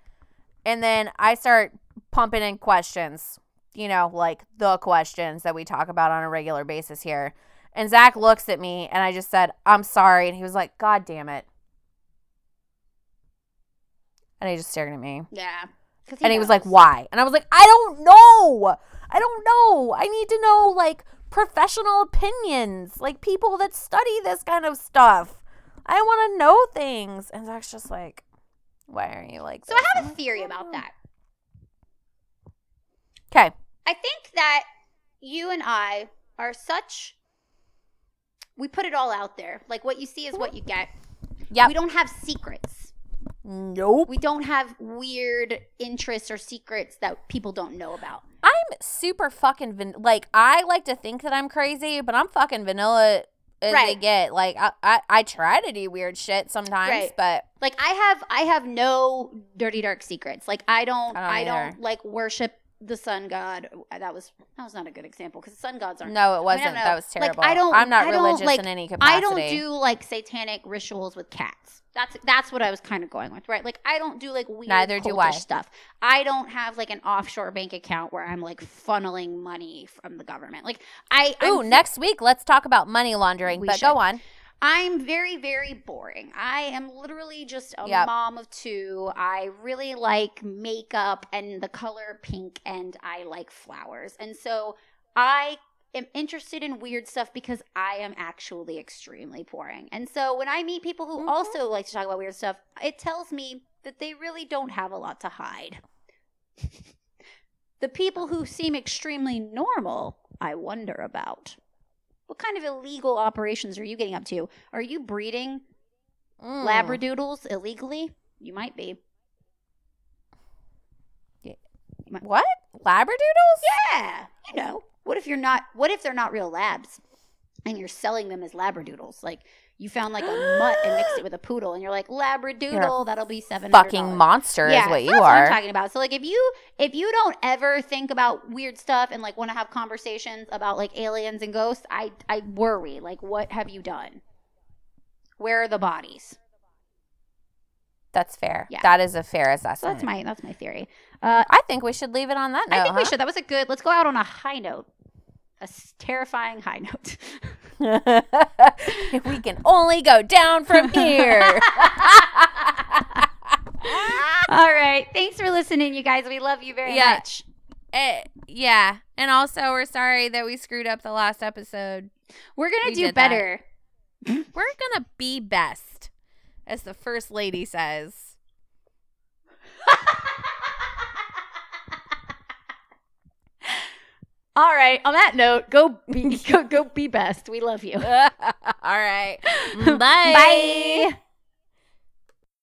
And then I start pumping in questions, you know, like the questions that we talk about on a regular basis here. And Zach looks at me and I just said, I'm sorry. And he was like, God damn it. And he just stared at me. Yeah. 'Cause And he was like, why? And I was like, I don't know. I don't know. I need to know, like, professional opinions, like people that study this kind of stuff. I want to know things. And Zach's just like, why are you like So this? I have a theory about that. Okay. I think that you and I are such. We put it all out there. Like what you see is what you get. Yeah. We don't have secrets. Nope. We don't have weird interests or secrets that people don't know about. Super fucking van- like I like to think that I'm crazy, but I'm fucking vanilla as they get. Like I, I I try to do weird shit sometimes, Right. but Like I have I have no dirty dark secrets. Like I don't I don't I don't, like worship the sun god. Uh, that was that was not a good example because sun gods aren't no, it wasn't. don't know. that was Like, terrible. I don't- I'm not I religious like, in any capacity. I don't do like satanic rituals with cats. That's that's what I was kind of going with, right? Like I don't do like weird Neither do I. stuff. I don't have like an offshore bank account where I'm like funneling money from the government. Like I Ooh, I'm, next week let's talk about money laundering. But should. go on. I'm very very boring. I am literally just a Yep. mom of two. I really like makeup and the color pink and I like flowers. And so I am interested in weird stuff because I am actually extremely boring. And so when I meet people who Mhm. also like to talk about weird stuff, it tells me that they really don't have a lot to hide. the people who seem extremely normal, I wonder about. What kind of illegal operations are you getting up to? Are you breeding Mm. labradoodles illegally? You might be. What? Labradoodles? Yeah, you know. What if you're not? What if they're not real labs, and you're selling them as labradoodles? Like you found like a mutt and mixed it with a poodle, and you're like labradoodle. That'll be seven. Fucking monster yeah, is what you that's are. What I'm talking about. So like if you if you don't ever think about weird stuff and like want to have conversations about like aliens and ghosts, I I worry. Like what have you done? Where are the bodies? That's fair. Yeah. That is a fair So that's my that's my theory. Uh, I think we should leave it on that note. I think we should. That was a good. Let's go out on a high note. A terrifying high note. we can only go down from here. All right. Thanks for listening, you guys. We love you very Yeah. much. Eh, yeah. And also, we're sorry that we screwed up the last episode. We're gonna We do that. better. We're going to be best, as the first lady says. All right. On that note, go be go, go be best. We love you. All right. Bye. Bye.